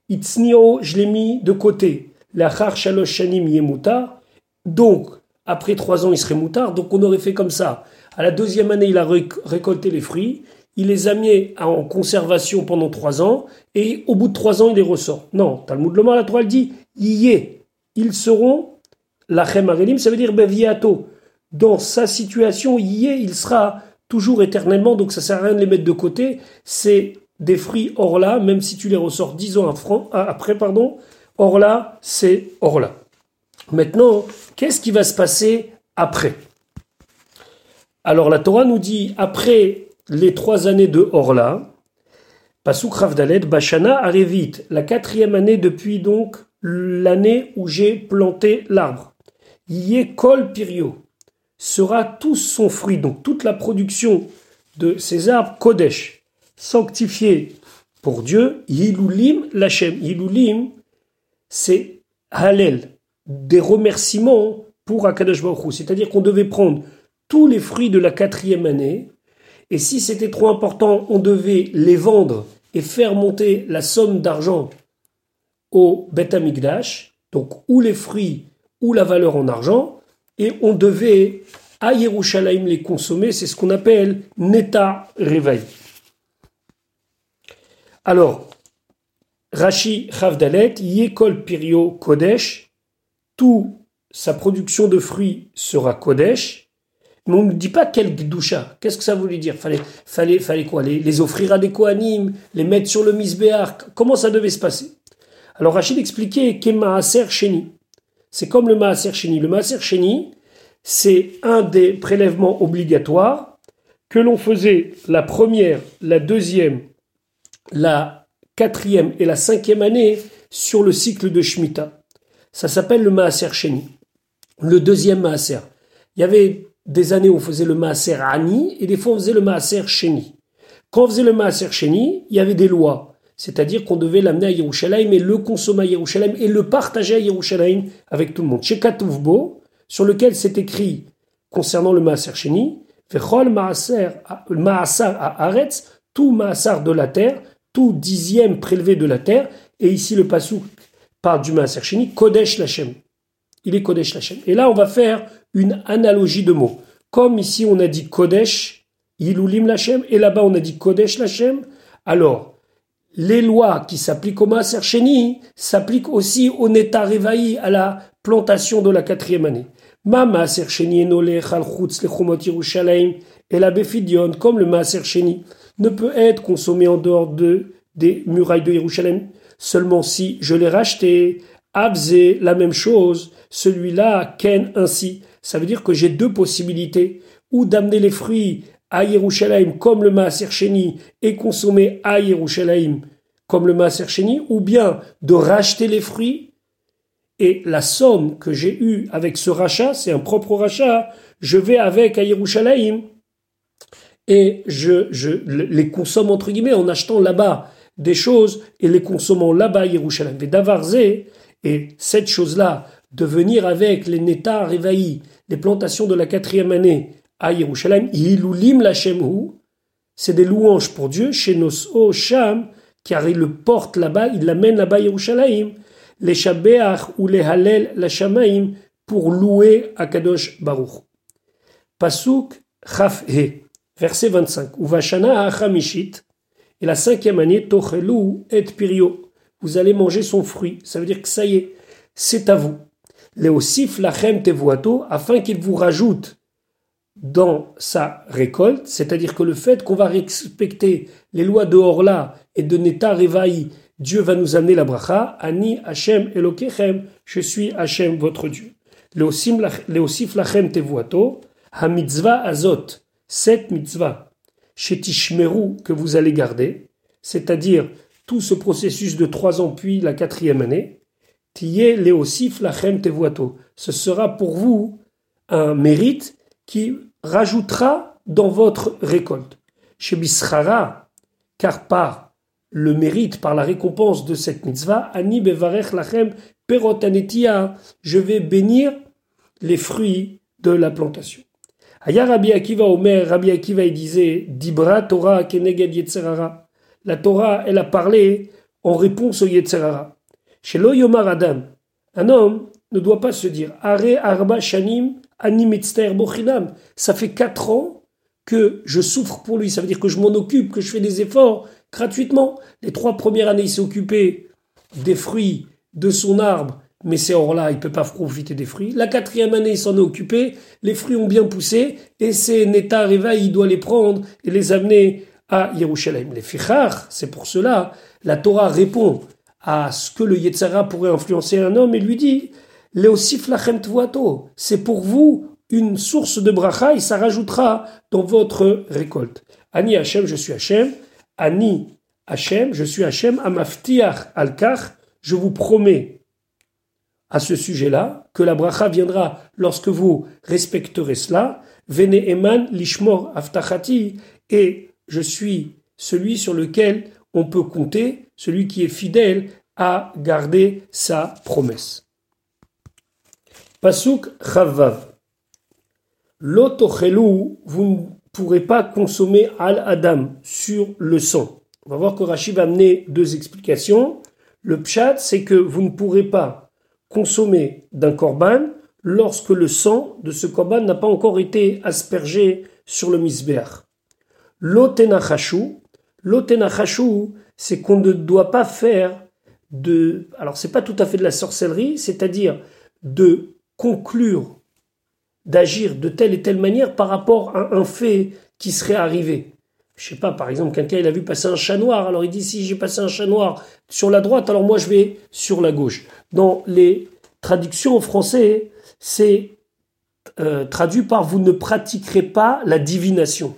[SPEAKER 1] Itsnio, je l'ai mis de côté, la Shalosh Shanim Yemuta, donc, après trois ans, il serait moutard. Donc, on aurait fait comme ça. À la deuxième année, il a récolté les fruits. Il les a mis en conservation pendant trois ans. Et au bout de trois ans, il les ressort. Non, Talmud Lomar, la toile dit, y est. Ils seront, la Arelim, ça veut dire beviato. Dans sa situation, y est, il sera toujours éternellement. Donc, ça sert à rien de les mettre de côté. C'est des fruits hors là, même si tu les ressors dix ans après, pardon. Hors là, c'est hors là. Maintenant, qu'est-ce qui va se passer après? Alors la Torah nous dit, après les trois années de Orla, Pasuk Ravdalet, Bashana vite, la quatrième année depuis donc l'année où j'ai planté l'arbre. Yekol Pirio sera tout son fruit, donc toute la production de ces arbres Kodesh, sanctifiés pour Dieu, Yilulim Lachem. Yilulim, c'est Halel, des remerciements pour Akadosh Baruch C'est-à-dire qu'on devait prendre tous les fruits de la quatrième année, et si c'était trop important, on devait les vendre et faire monter la somme d'argent au Bet Amikdash, donc ou les fruits ou la valeur en argent, et on devait à Yerushalayim les consommer, c'est ce qu'on appelle Neta Revaï. Alors, Rashi Chavdalet, Yekol Pirio Kodesh, tout sa production de fruits sera Kodesh, mais on ne dit pas quel Gdusha. Qu'est-ce que ça voulait dire? Fallait, fallait, fallait quoi? Les, offrir à des Kohanim, les mettre sur le Misbéar. Comment ça devait se passer? Alors Rachid expliquait qu'est Maaser Sheni. C'est comme le Maaser Sheni. Le Maaser Sheni, c'est un des prélèvements obligatoires que l'on faisait la première, la deuxième, la quatrième et la cinquième année sur le cycle de Shemitah. Ça s'appelle le Maaser Sheni. Le deuxième Maaser. Il y avait des années où on faisait le Maaser Ani et des fois on faisait le Maaser Sheni. Quand on faisait le Maaser Sheni, il y avait des lois. C'est-à-dire qu'on devait l'amener à Yerushalayim et le consommer à Yerushalayim et le partager à Yerushalayim avec tout le monde. Chez Katouvbo, sur lequel c'est écrit concernant le Maaser Sheni, Vechol Maaser à Aretz, tout Maaser de la terre, tout dixième prélevé de la terre, et ici le Pasuk par du Maaser Kodesh Lachem. Il est Kodesh Lachem. Et là, on va faire une analogie de mots. Comme ici, on a dit Kodesh, Ilulim Lachem, et là-bas, on a dit Kodesh Lachem. Alors, les lois qui s'appliquent au Maaser Sheni s'appliquent aussi au Neta Revaï, à la plantation de la quatrième année. Ma Maaser Sheni enolech al chutz lechumot Yerushalayim et la Befidion, comme le Maaser Sheni, ne peut être consommé en dehors de, des murailles de Yerushalayim, seulement si je l'ai racheté, Abzé, la même chose, celui-là, Ken ainsi. Ça veut dire que j'ai deux possibilités, ou d'amener les fruits à Yerushalayim comme le Maaser Sheni et consommer à Yerushalayim comme le Maaser Sheni, ou bien de racheter les fruits et la somme que j'ai eue avec ce rachat, c'est un propre rachat, je vais avec à Yerushalayim et je, je les consomme entre guillemets en achetant là-bas des choses et les consommant là-bas à Yerushalayim. Et cette chose-là, de venir avec les Neta réveillés, les plantations de la quatrième année à Yerushalayim, c'est des louanges pour Dieu, chez Sham, car il le porte là-bas, il l'amène là-bas à Yerushalayim, les Shabeach ou les Halel Lachamaim, pour louer Akadosh Baruch. Pasuk Chaf He, verset 25. Uvashana Achamishit, et la cinquième année, Tochelu et Pirio. Vous allez manger son fruit. Ça veut dire que ça y est, c'est à vous. Léosif Lachem Tevuato, afin qu'il vous rajoute dans sa récolte, c'est-à-dire que le fait qu'on va respecter les lois de Horla et de Neta Revaï, Dieu va nous amener la bracha, Ani Hashem Elokechem, je suis Hashem votre Dieu. Leosif lachem tevuato, ha mitzvah azot, cette mitzvah, shetishmeru, que vous allez garder, c'est-à-dire tout ce processus de trois ans puis la quatrième année, tiye leosif lachem tevuato. Ce sera pour vous un mérite qui rajoutera dans votre récolte. Chez Bisrara, car par le mérite, par la récompense de cette mitzvah, Ani bevarech lachem perotanetia, je vais bénir les fruits de la plantation. Aya Rabbi Akiva Omer, Rabbi Akiva il disait, Dibra Torah keneged yetzerara. La Torah, elle a parlé en réponse au yetzerara. Chez Yomar Adam, un homme ne doit pas se dire, Are arba shanim ça fait quatre ans que je souffre pour lui. Ça veut dire que je m'en occupe, que je fais des efforts gratuitement. Les trois premières années, il s'est occupé des fruits de son arbre, mais c'est hors là, il peut pas profiter des fruits. La quatrième année, il s'en est occupé. Les fruits ont bien poussé et c'est Neta Reva, il doit les prendre et les amener à Yerushalayim. Les fichar, c'est pour cela, la Torah répond à ce que le Yetzara pourrait influencer un homme et lui dit C'est pour vous une source de bracha et ça rajoutera dans votre récolte. Ani Hachem, je suis Hachem. Ani Hachem, je suis Hachem. Amaftiach alkach, je vous promets à ce sujet-là que la bracha viendra lorsque vous respecterez cela. Vene eman lishmor aftachati et je suis celui sur lequel on peut compter, celui qui est fidèle à garder sa promesse. Pasuk Chavav. L'otochelu, vous ne pourrez pas consommer al-adam sur le sang. On va voir que Rachid va amener deux explications. Le pshat, c'est que vous ne pourrez pas consommer d'un korban lorsque le sang de ce korban n'a pas encore été aspergé sur le misbeach. L'otenachashu, l'otenachashu, c'est qu'on ne doit pas faire de, alors c'est pas tout à fait de la sorcellerie, c'est-à-dire de conclure d'agir de telle et telle manière par rapport à un fait qui serait arrivé. Je sais pas, par exemple, quelqu'un il a vu passer un chat noir, alors il dit si j'ai passé un chat noir sur la droite, alors moi je vais sur la gauche. Dans les traductions en français, c'est euh, traduit par vous ne pratiquerez pas la divination.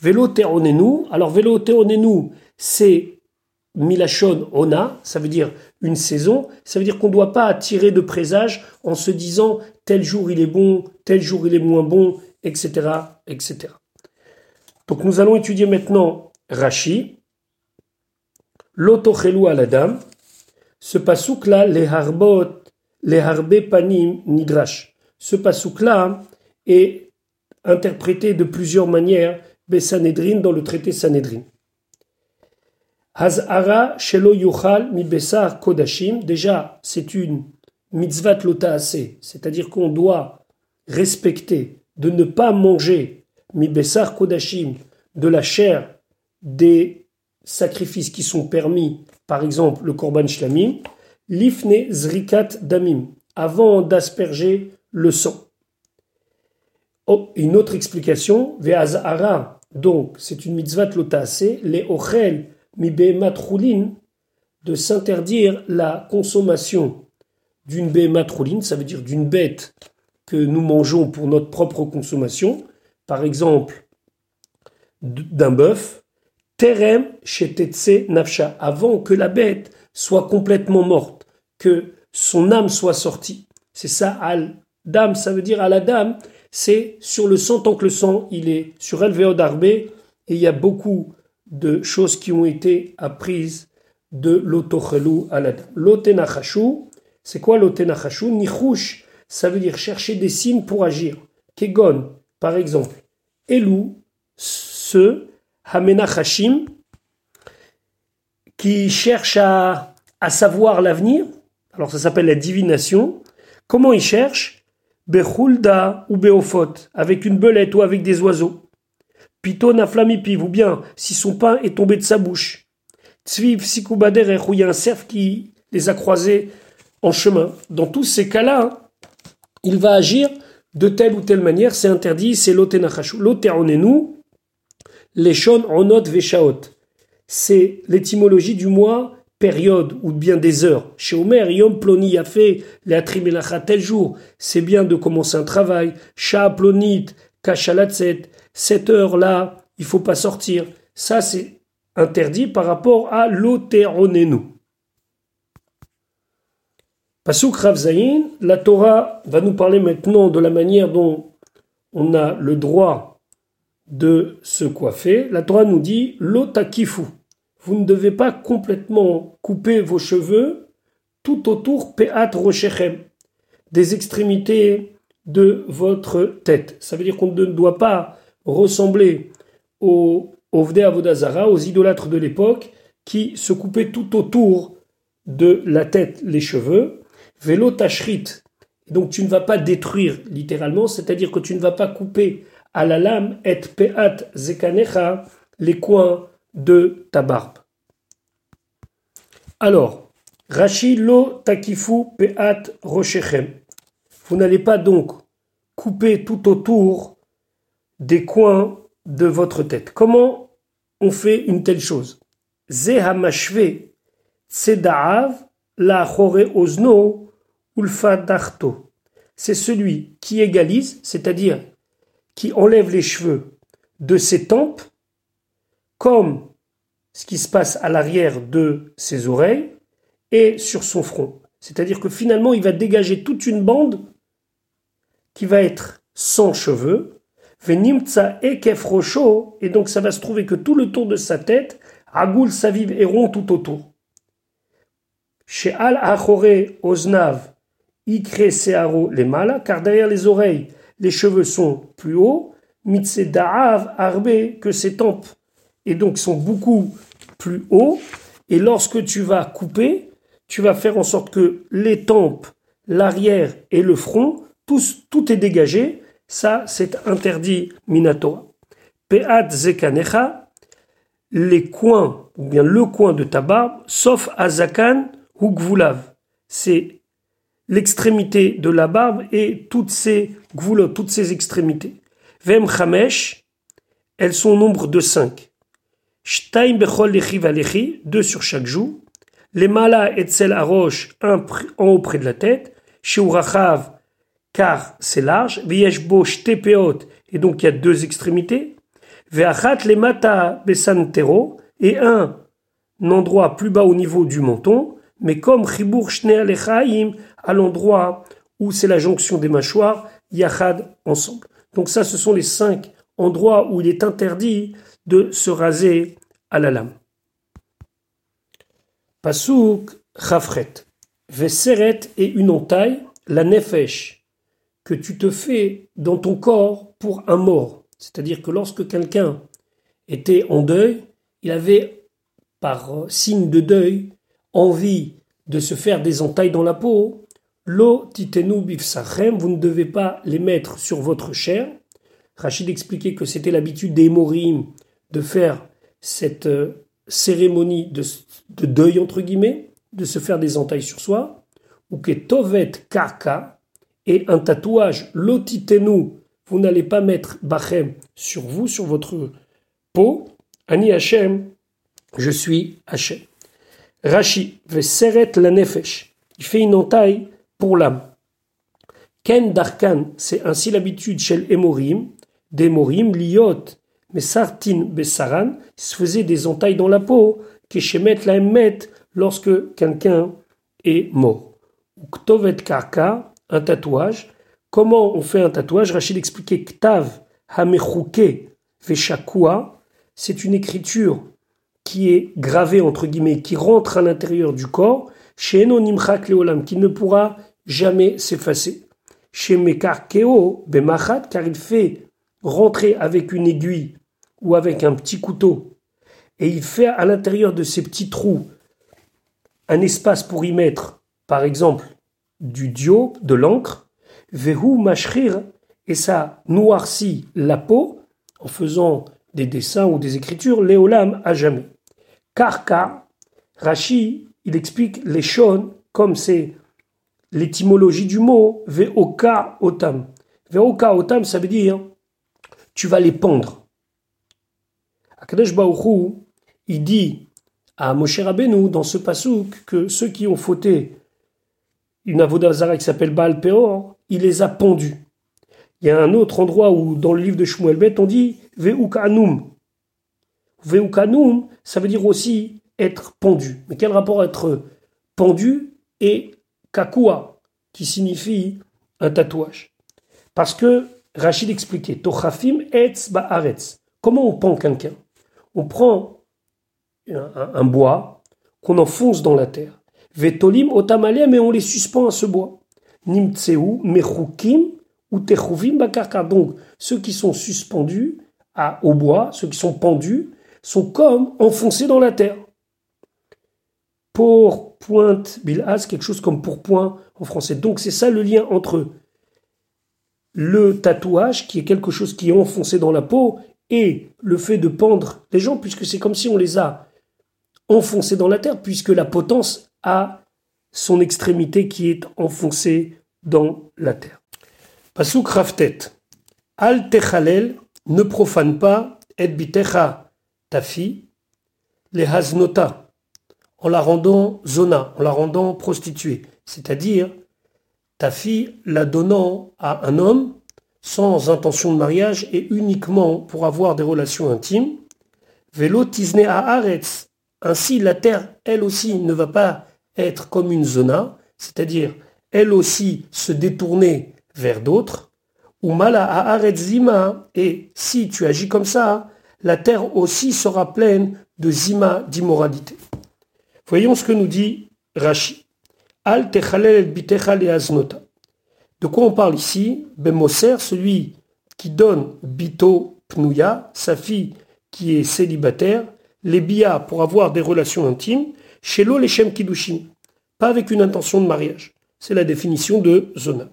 [SPEAKER 1] Vélo nous alors vélo nous c'est milachon ona, ça veut dire une saison, ça veut dire qu'on ne doit pas tirer de présage en se disant tel jour il est bon, tel jour il est moins bon, etc. etc. Donc nous allons étudier maintenant Rashi, l'autochelu à la dame, ce pasouk-là, les harbot, les harbe panim nidrash. Ce pasouk-là est interprété de plusieurs manières, dans le traité Sanhedrin. Hazara shelo yuchal mi besar kodashim. Déjà, c'est une mitzvah assez, c'est-à-dire qu'on doit respecter de ne pas manger mi besar kodashim de la chair des sacrifices qui sont permis, par exemple le korban shlamim, l'ifne zrikat damim, avant d'asperger le sang. Oh, une autre explication, ve'azara, donc c'est une mitzvah lotase, les ochel de s'interdire la consommation d'une behemat ça veut dire d'une bête que nous mangeons pour notre propre consommation, par exemple d'un bœuf, terem tetse nafsha, avant que la bête soit complètement morte, que son âme soit sortie. C'est ça, al dame, ça veut dire à la dame, c'est sur le sang tant que le sang il est sur El et il y a beaucoup de choses qui ont été apprises de l'otochelou à la dame. L'otenachashu, c'est quoi l'otenachashu? Nichush, ça veut dire chercher des signes pour agir. Kegon, par exemple. Elou, ce, Hamenachashim, qui cherche à, savoir l'avenir. Alors ça s'appelle la divination. Comment il cherche? Bechulda ou Beofot, avec une belette ou avec des oiseaux. Pito naflamipiv, ou bien si son pain est tombé de sa bouche. Tzviv sikubader, où il y a un cerf qui les a croisés en chemin. Dans tous ces cas-là, il va agir de telle ou telle manière, c'est interdit, c'est l'otenachashu. L'oteronenu, leshon onot veshaot. C'est l'étymologie du mois, période ou bien des heures. Chez Omer, Yom Ploni a fait les tel jour. C'est bien de commencer un travail. Sha Plonit, Kachalatzet. Cette heure-là, il faut pas sortir. Ça, c'est interdit par rapport à l'oteronenu. Pasuk Ravzaïn, la Torah va nous parler maintenant de la manière dont on a le droit de se coiffer. La Torah nous dit l'otakifu. Vous ne devez pas complètement couper vos cheveux tout autour peat des extrémités de votre tête. Ça veut dire qu'on ne doit pas ressembler aux Ovdei Avodazara, aux idolâtres de l'époque, qui se coupaient tout autour de la tête les cheveux Vélo tachrit. Donc tu ne vas pas détruire littéralement, c'est-à-dire que tu ne vas pas couper à la lame et peat zekanecha les coins de ta barbe. Alors, Rashi lo takifu peat roshechem. Vous n'allez pas donc couper tout autour des coins de votre tête. Comment on fait une telle chose? C'est celui qui égalise, c'est-à-dire qui enlève les cheveux de ses tempes, comme ce qui se passe à l'arrière de ses oreilles et sur son front. C'est-à-dire que finalement, il va dégager toute une bande qui va être sans cheveux, venimtsa ekef et donc ça va se trouver que tout le tour de sa tête, agoul saviv et rond tout autour. Chez al achore oznav Ikre Searo les mala, car derrière les oreilles, les cheveux sont plus hauts, Mitse Da'av Arbe, que ses tempes, et donc sont beaucoup plus hauts, et lorsque tu vas couper, tu vas faire en sorte que les tempes, l'arrière et le front, tout, tout est dégagé, ça c'est interdit Minato. Peat Zekanecha, les coins, ou bien le coin de ta barbe, sauf Azakan ou Gvulav. C'est l'extrémité de la barbe et toutes ces gvoulottes, toutes ces extrémités. Vem chamesh, elles sont au nombre de cinq. Shtaim bechol lechi deux sur chaque joue. Les mala et tsel arosh, un en haut près de la tête. Sheurachav, car c'est large. Et donc il y a deux extrémités. Besantero, et un endroit plus bas au niveau du menton. Mais comme à l'endroit où c'est la jonction des mâchoires, Yachad ensemble. Donc ça, ce sont les cinq endroits où il est interdit de se raser à la lame. Pasuk Chafret. Et une entaille, la nefesh, tu te fais dans ton corps pour un mort. C'est-à-dire que lorsque quelqu'un était en deuil, il avait, par signe de deuil, envie de se faire des entailles dans la peau, Lo titenu bifsachem, vous ne devez pas les mettre sur votre chair. Rachid expliquait que c'était l'habitude des Morim de faire cette, euh, cérémonie de, de deuil, entre guillemets, de se faire des entailles sur soi, ou que tovet karka, un tatouage lotitenu, vous n'allez pas mettre bachem sur vous, sur votre peau, ani Hachem, je suis Hachem. Rashi, seret la nefesh, il fait une entaille pour l'âme. Ken darkan, c'est ainsi l'habitude chez l'emorim, d'emorim, liot, mais sartin besaran, il se faisait des entailles dans la peau, keshemet la emmet, lorsque quelqu'un est mort. Ktovet karka, un tatouage. Comment on fait un tatouage? Rachid expliquait Ktav hamechouke veshakua, c'est une écriture qui est gravée entre guillemets, qui rentre à l'intérieur du corps, chez Enonimchak Leolam, qui ne pourra jamais s'effacer. Chez Mekarkeo Bemachat, car il fait rentrer avec une aiguille ou avec un petit couteau, et il fait à l'intérieur de ces petits trous un espace pour y mettre, par exemple, du dio, de l'encre, vehu mashrir, et ça noircit la peau en faisant des dessins ou des écritures, léolam à jamais. Karka, Rashi, il explique les shon comme c'est l'étymologie du mot veoka otam. Veoka otam, ça veut dire tu vas les pendre. Akadosh Baruch il dit à Moshe Rabbeinu dans ce pasouk que ceux qui ont fauté une avodazara qui s'appelle Baal Peor, il les a pendus. Il y a un autre endroit où, dans le livre de Shmuel Bet, on dit Veukanum. Veukanum, ça veut dire aussi être pendu. Mais quel rapport être pendu et kakua, qui signifie un tatouage? Parce que Rachid expliquait Tochafim etz ba'aretz. Comment on pend quelqu'un? On prend un bois qu'on enfonce dans la terre. Vetolim otamalem, mais on les suspend à ce bois. Nimtseu, mechukim, ou techuvim bakarka. Donc, ceux qui sont suspendus à, au bois, ceux qui sont pendus, sont comme enfoncés dans la terre. Pour pointe bilhaz, quelque chose comme pour point en français. Donc, c'est ça le lien entre le tatouage, qui est quelque chose qui est enfoncé dans la peau, et le fait de pendre les gens, puisque c'est comme si on les a enfoncés dans la terre, puisque la potence à son extrémité qui est enfoncée dans la terre. Pasuk Raftet. Al techalel, ne profane pas, et bitecha, ta fille, les haznota, en la rendant zona, en la rendant prostituée. C'est-à-dire, ta fille la donnant à un homme sans intention de mariage et uniquement pour avoir des relations intimes. Velo tisne aretz. Ainsi, la terre, elle aussi, ne va pas être comme une zona, c'est-à-dire elle aussi se détourner vers d'autres, ou mala zima, et si tu agis comme ça, la terre aussi sera pleine de zima d'immoralité. Voyons ce que nous dit Rashi. Al aznota. De quoi on parle ici? Bemoser, celui qui donne bito pnuya, sa fille qui est célibataire, les bia pour avoir des relations intimes, chez l'eau, les Shem Kiddushin, pas avec une intention de mariage. C'est la définition de Zona.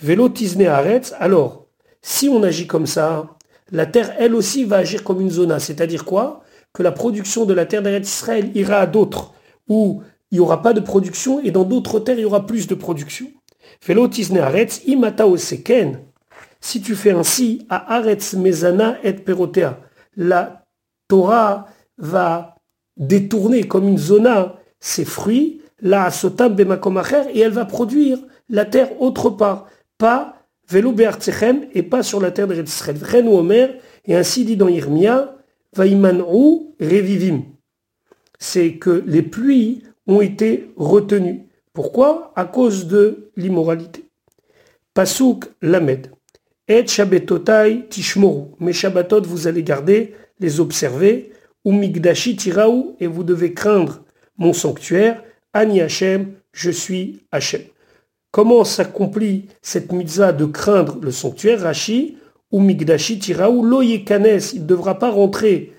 [SPEAKER 1] Vélo Tisne Aretz, alors, si on agit comme ça, la terre, elle aussi, va agir comme une zona. C'est-à-dire quoi? Que la production de la terre d'Eretz Israël ira à d'autres, où il n'y aura pas de production, et dans d'autres terres, il y aura plus de production. Vélo Tisne Aretz, imata oseken. Si tu fais ainsi, à Aretz Mezana et Perotea, la Torah va détourner comme une zona ses fruits, la sotam bemakomacher, et elle va produire la terre autre part, pas velo et pas sur la terre de Israël. Ren Omer, et ainsi dit dans Irmia, ou revivim. C'est que les pluies ont été retenues. Pourquoi? À cause de l'immoralité. Pasuk Lamed. Et Shabbatotai Tishmoru. Mes Shabbatot, vous allez garder, les observer. Umigdashi tiraou, et vous devez craindre mon sanctuaire, Ani Hachem, je suis Hachem. Comment s'accomplit cette mitzvah de craindre le sanctuaire Rashi, Umigdashi tiraou, loyekanes, il ne devra pas rentrer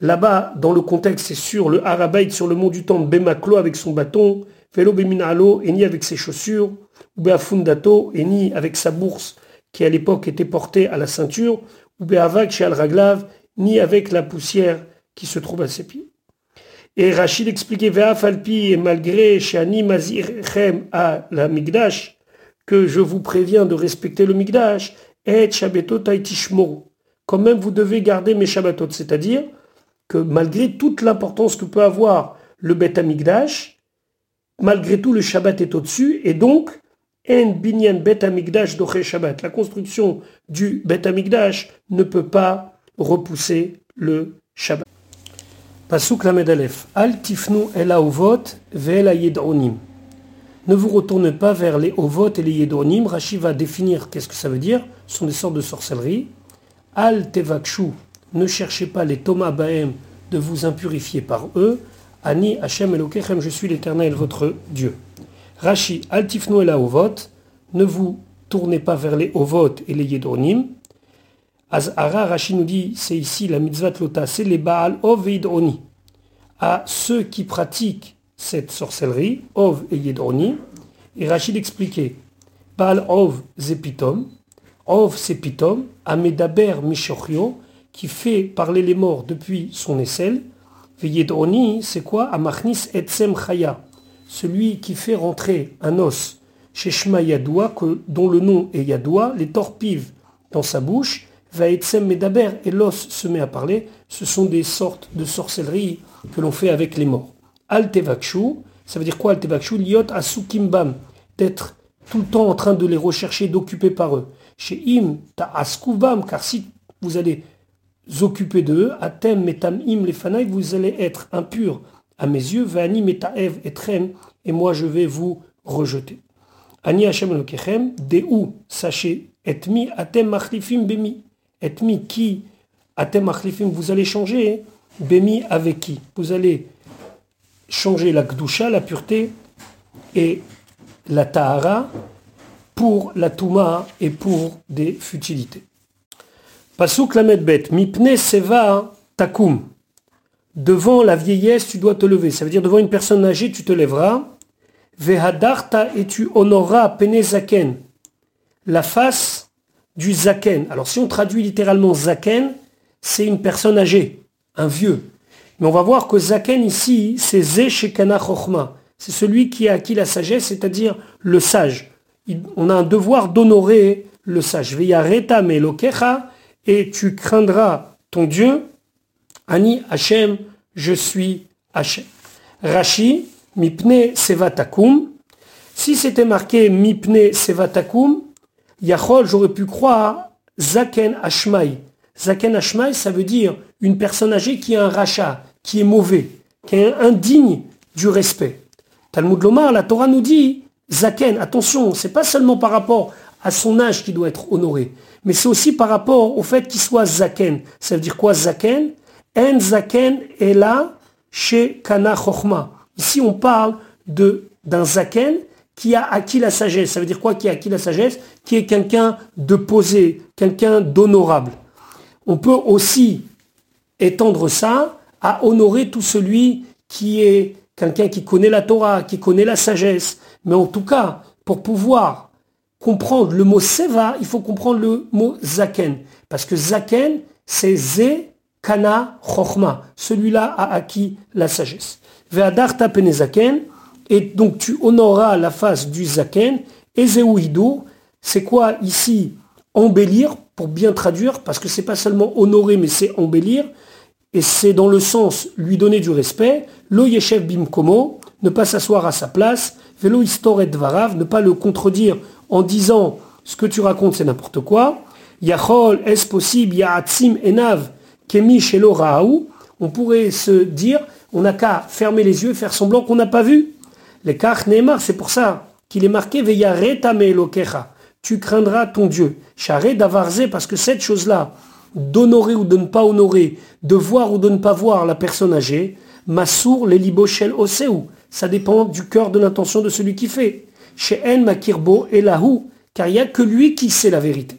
[SPEAKER 1] là-bas, dans le contexte, c'est sur le Harabait, sur le mont du temple, Bemaklo avec son bâton, Velo Beminalo, et ni avec ses chaussures, ou Beafundato, et ni avec sa bourse, qui à l'époque était portée à la ceinture, ou Beavak chez Al-Raglav, ni avec la poussière qui se trouve à ses pieds. Et Rachid expliquait Falpi et malgré Shani Mazirchem à la Migdash, que je vous préviens de respecter le Migdash, et Shabbatot Quand même vous devez garder mes Shabbatot, c'est-à-dire que malgré toute l'importance que peut avoir le Bet Amigdash, malgré tout le Shabbat est au-dessus, et donc En binyan Bet Amigdash Shabbat. La construction du Bet Amigdash ne peut pas repousser le Shabbat. Pasuk Lamedalef. Al tifnu el haovot ve'el yedronim. Ne vous retournez pas vers les ovot et les yedronim. Rashi va définir qu'est-ce que ça veut dire. Ce sont des sortes de sorcellerie. Al tevakshu. Ne cherchez pas les Thomas Bahem de vous impurifier par eux. Ani Hashem Elokechem, je suis l'éternel votre Dieu. Rashi, al tifnu el haovot. Ne vous tournez pas vers les ovot et les yedronim. Azara, Rashi nous dit, c'est ici la mitzvah lota, c'est les Baal Ov et. À ceux qui pratiquent cette sorcellerie, Ov et et Rachid expliquait, Baal Ov c'est Pitom, Ov c'est Pitom, Amedaber Mishochio, qui fait parler les morts depuis son aisselle, et Yidroni, c'est quoi? Amachnis Etsem Chaya, celui qui fait rentrer un os chez Shema Yadoua, dont le nom est Yadoua, les torpives dans sa bouche, Vaetsem Medaber, et l'os se met à parler, ce sont des sortes de sorcellerie que l'on fait avec les morts. Altevakshu, ça veut dire quoi Altevakshu Liot Asukimbam, d'être tout le temps en train de les rechercher, d'occuper par eux. Chez Im Ta Askubam, car si vous allez occuper d'eux, Atem Metam Im Lefanai, vous allez être impur à mes yeux, Vani Metaev Etrem, et moi je vais vous rejeter. Ani Hashem sachez, Atem Bemi. Etmi qui Atem vous allez changer. Bemi avec qui Vous allez changer la Gdusha, la pureté, et la Tahara pour la Touma et pour des futilités. Pasuk Lamed Bet, Mipne Seva Takum. Devant la vieillesse, tu dois te lever. Ça veut dire devant une personne âgée, tu te lèveras. Vehadarta et tu honoras Penezaken. La face du zaken. Alors si on traduit littéralement zaken, c'est une personne âgée, un vieux. Mais on va voir que zaken ici, c'est ze shekana. C'est celui qui a acquis la sagesse, c'est-à-dire le sage. On a un devoir d'honorer le sage. Veyareta lokecha, et tu craindras ton Dieu. Ani Hashem, je suis Hashem. Rashi, mipne sevatakum. Si c'était marqué mipne sevatakum, Yachol, j'aurais pu croire Zaken Ashmaï. Zaken Ashmaï, ça veut dire une personne âgée qui a un rachat, qui est mauvais, qui est indigne du respect. Talmud Lomar, la Torah nous dit Zaken, attention, c'est pas seulement par rapport à son âge qui doit être honoré, mais c'est aussi par rapport au fait qu'il soit Zaken. Ça veut dire quoi Zaken? En Zaken est là chez Kana Chochma. Ici, on parle d'un Zaken qui a acquis la sagesse. Ça veut dire quoi qui a acquis la sagesse? Qui est quelqu'un de posé, quelqu'un d'honorable. On peut aussi étendre ça à honorer tout celui qui est quelqu'un qui connaît la Torah, qui connaît la sagesse. Mais en tout cas, pour pouvoir comprendre le mot seva, il faut comprendre le mot zaken. Parce que zaken, c'est ze kana chochma. Celui-là a acquis la sagesse. Ve'adarta penezaken, et donc tu honoreras la face du zaken. Ezeuido, c'est quoi ici Embellir, pour bien traduire, parce que c'est pas seulement honorer, mais c'est embellir. Et c'est dans le sens lui donner du respect. Lo yeshev bimkomo, ne pas s'asseoir à sa place. Velo et varav, ne pas le contredire en disant ce que tu racontes c'est n'importe quoi. Yachol, est-ce possible? Ya'atzim enav kemi shelo raou. On pourrait se dire, on n'a qu'à fermer les yeux, faire semblant qu'on n'a pas vu. Les Kach Neymar, c'est pour ça qu'il est marqué Tu craindras ton Dieu. Charé d'avarze, parce que cette chose-là, d'honorer ou de ne pas honorer, de voir ou de ne pas voir la personne âgée, Massour les liboshel oseou. Ça dépend du cœur de l'intention de celui qui fait. Chez En Makirbo et car il n'y a que lui qui sait la vérité.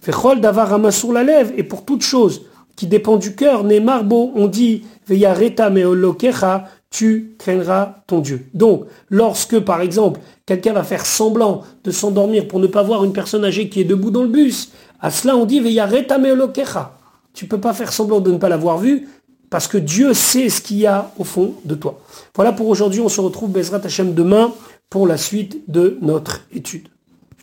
[SPEAKER 1] Fechol davar Massour la lève, et pour toute chose qui dépend du cœur, Neymar bo, on dit Veyareta meolokecha, tu craindras ton Dieu. Donc, lorsque, par exemple, quelqu'un va faire semblant de s'endormir pour ne pas voir une personne âgée qui est debout dans le bus, à cela on dit Tu ne peux pas faire semblant de ne pas l'avoir vu, parce que Dieu sait ce qu'il y a au fond de toi. Voilà pour aujourd'hui, on se retrouve Bezrat Hashem demain pour la suite de notre étude.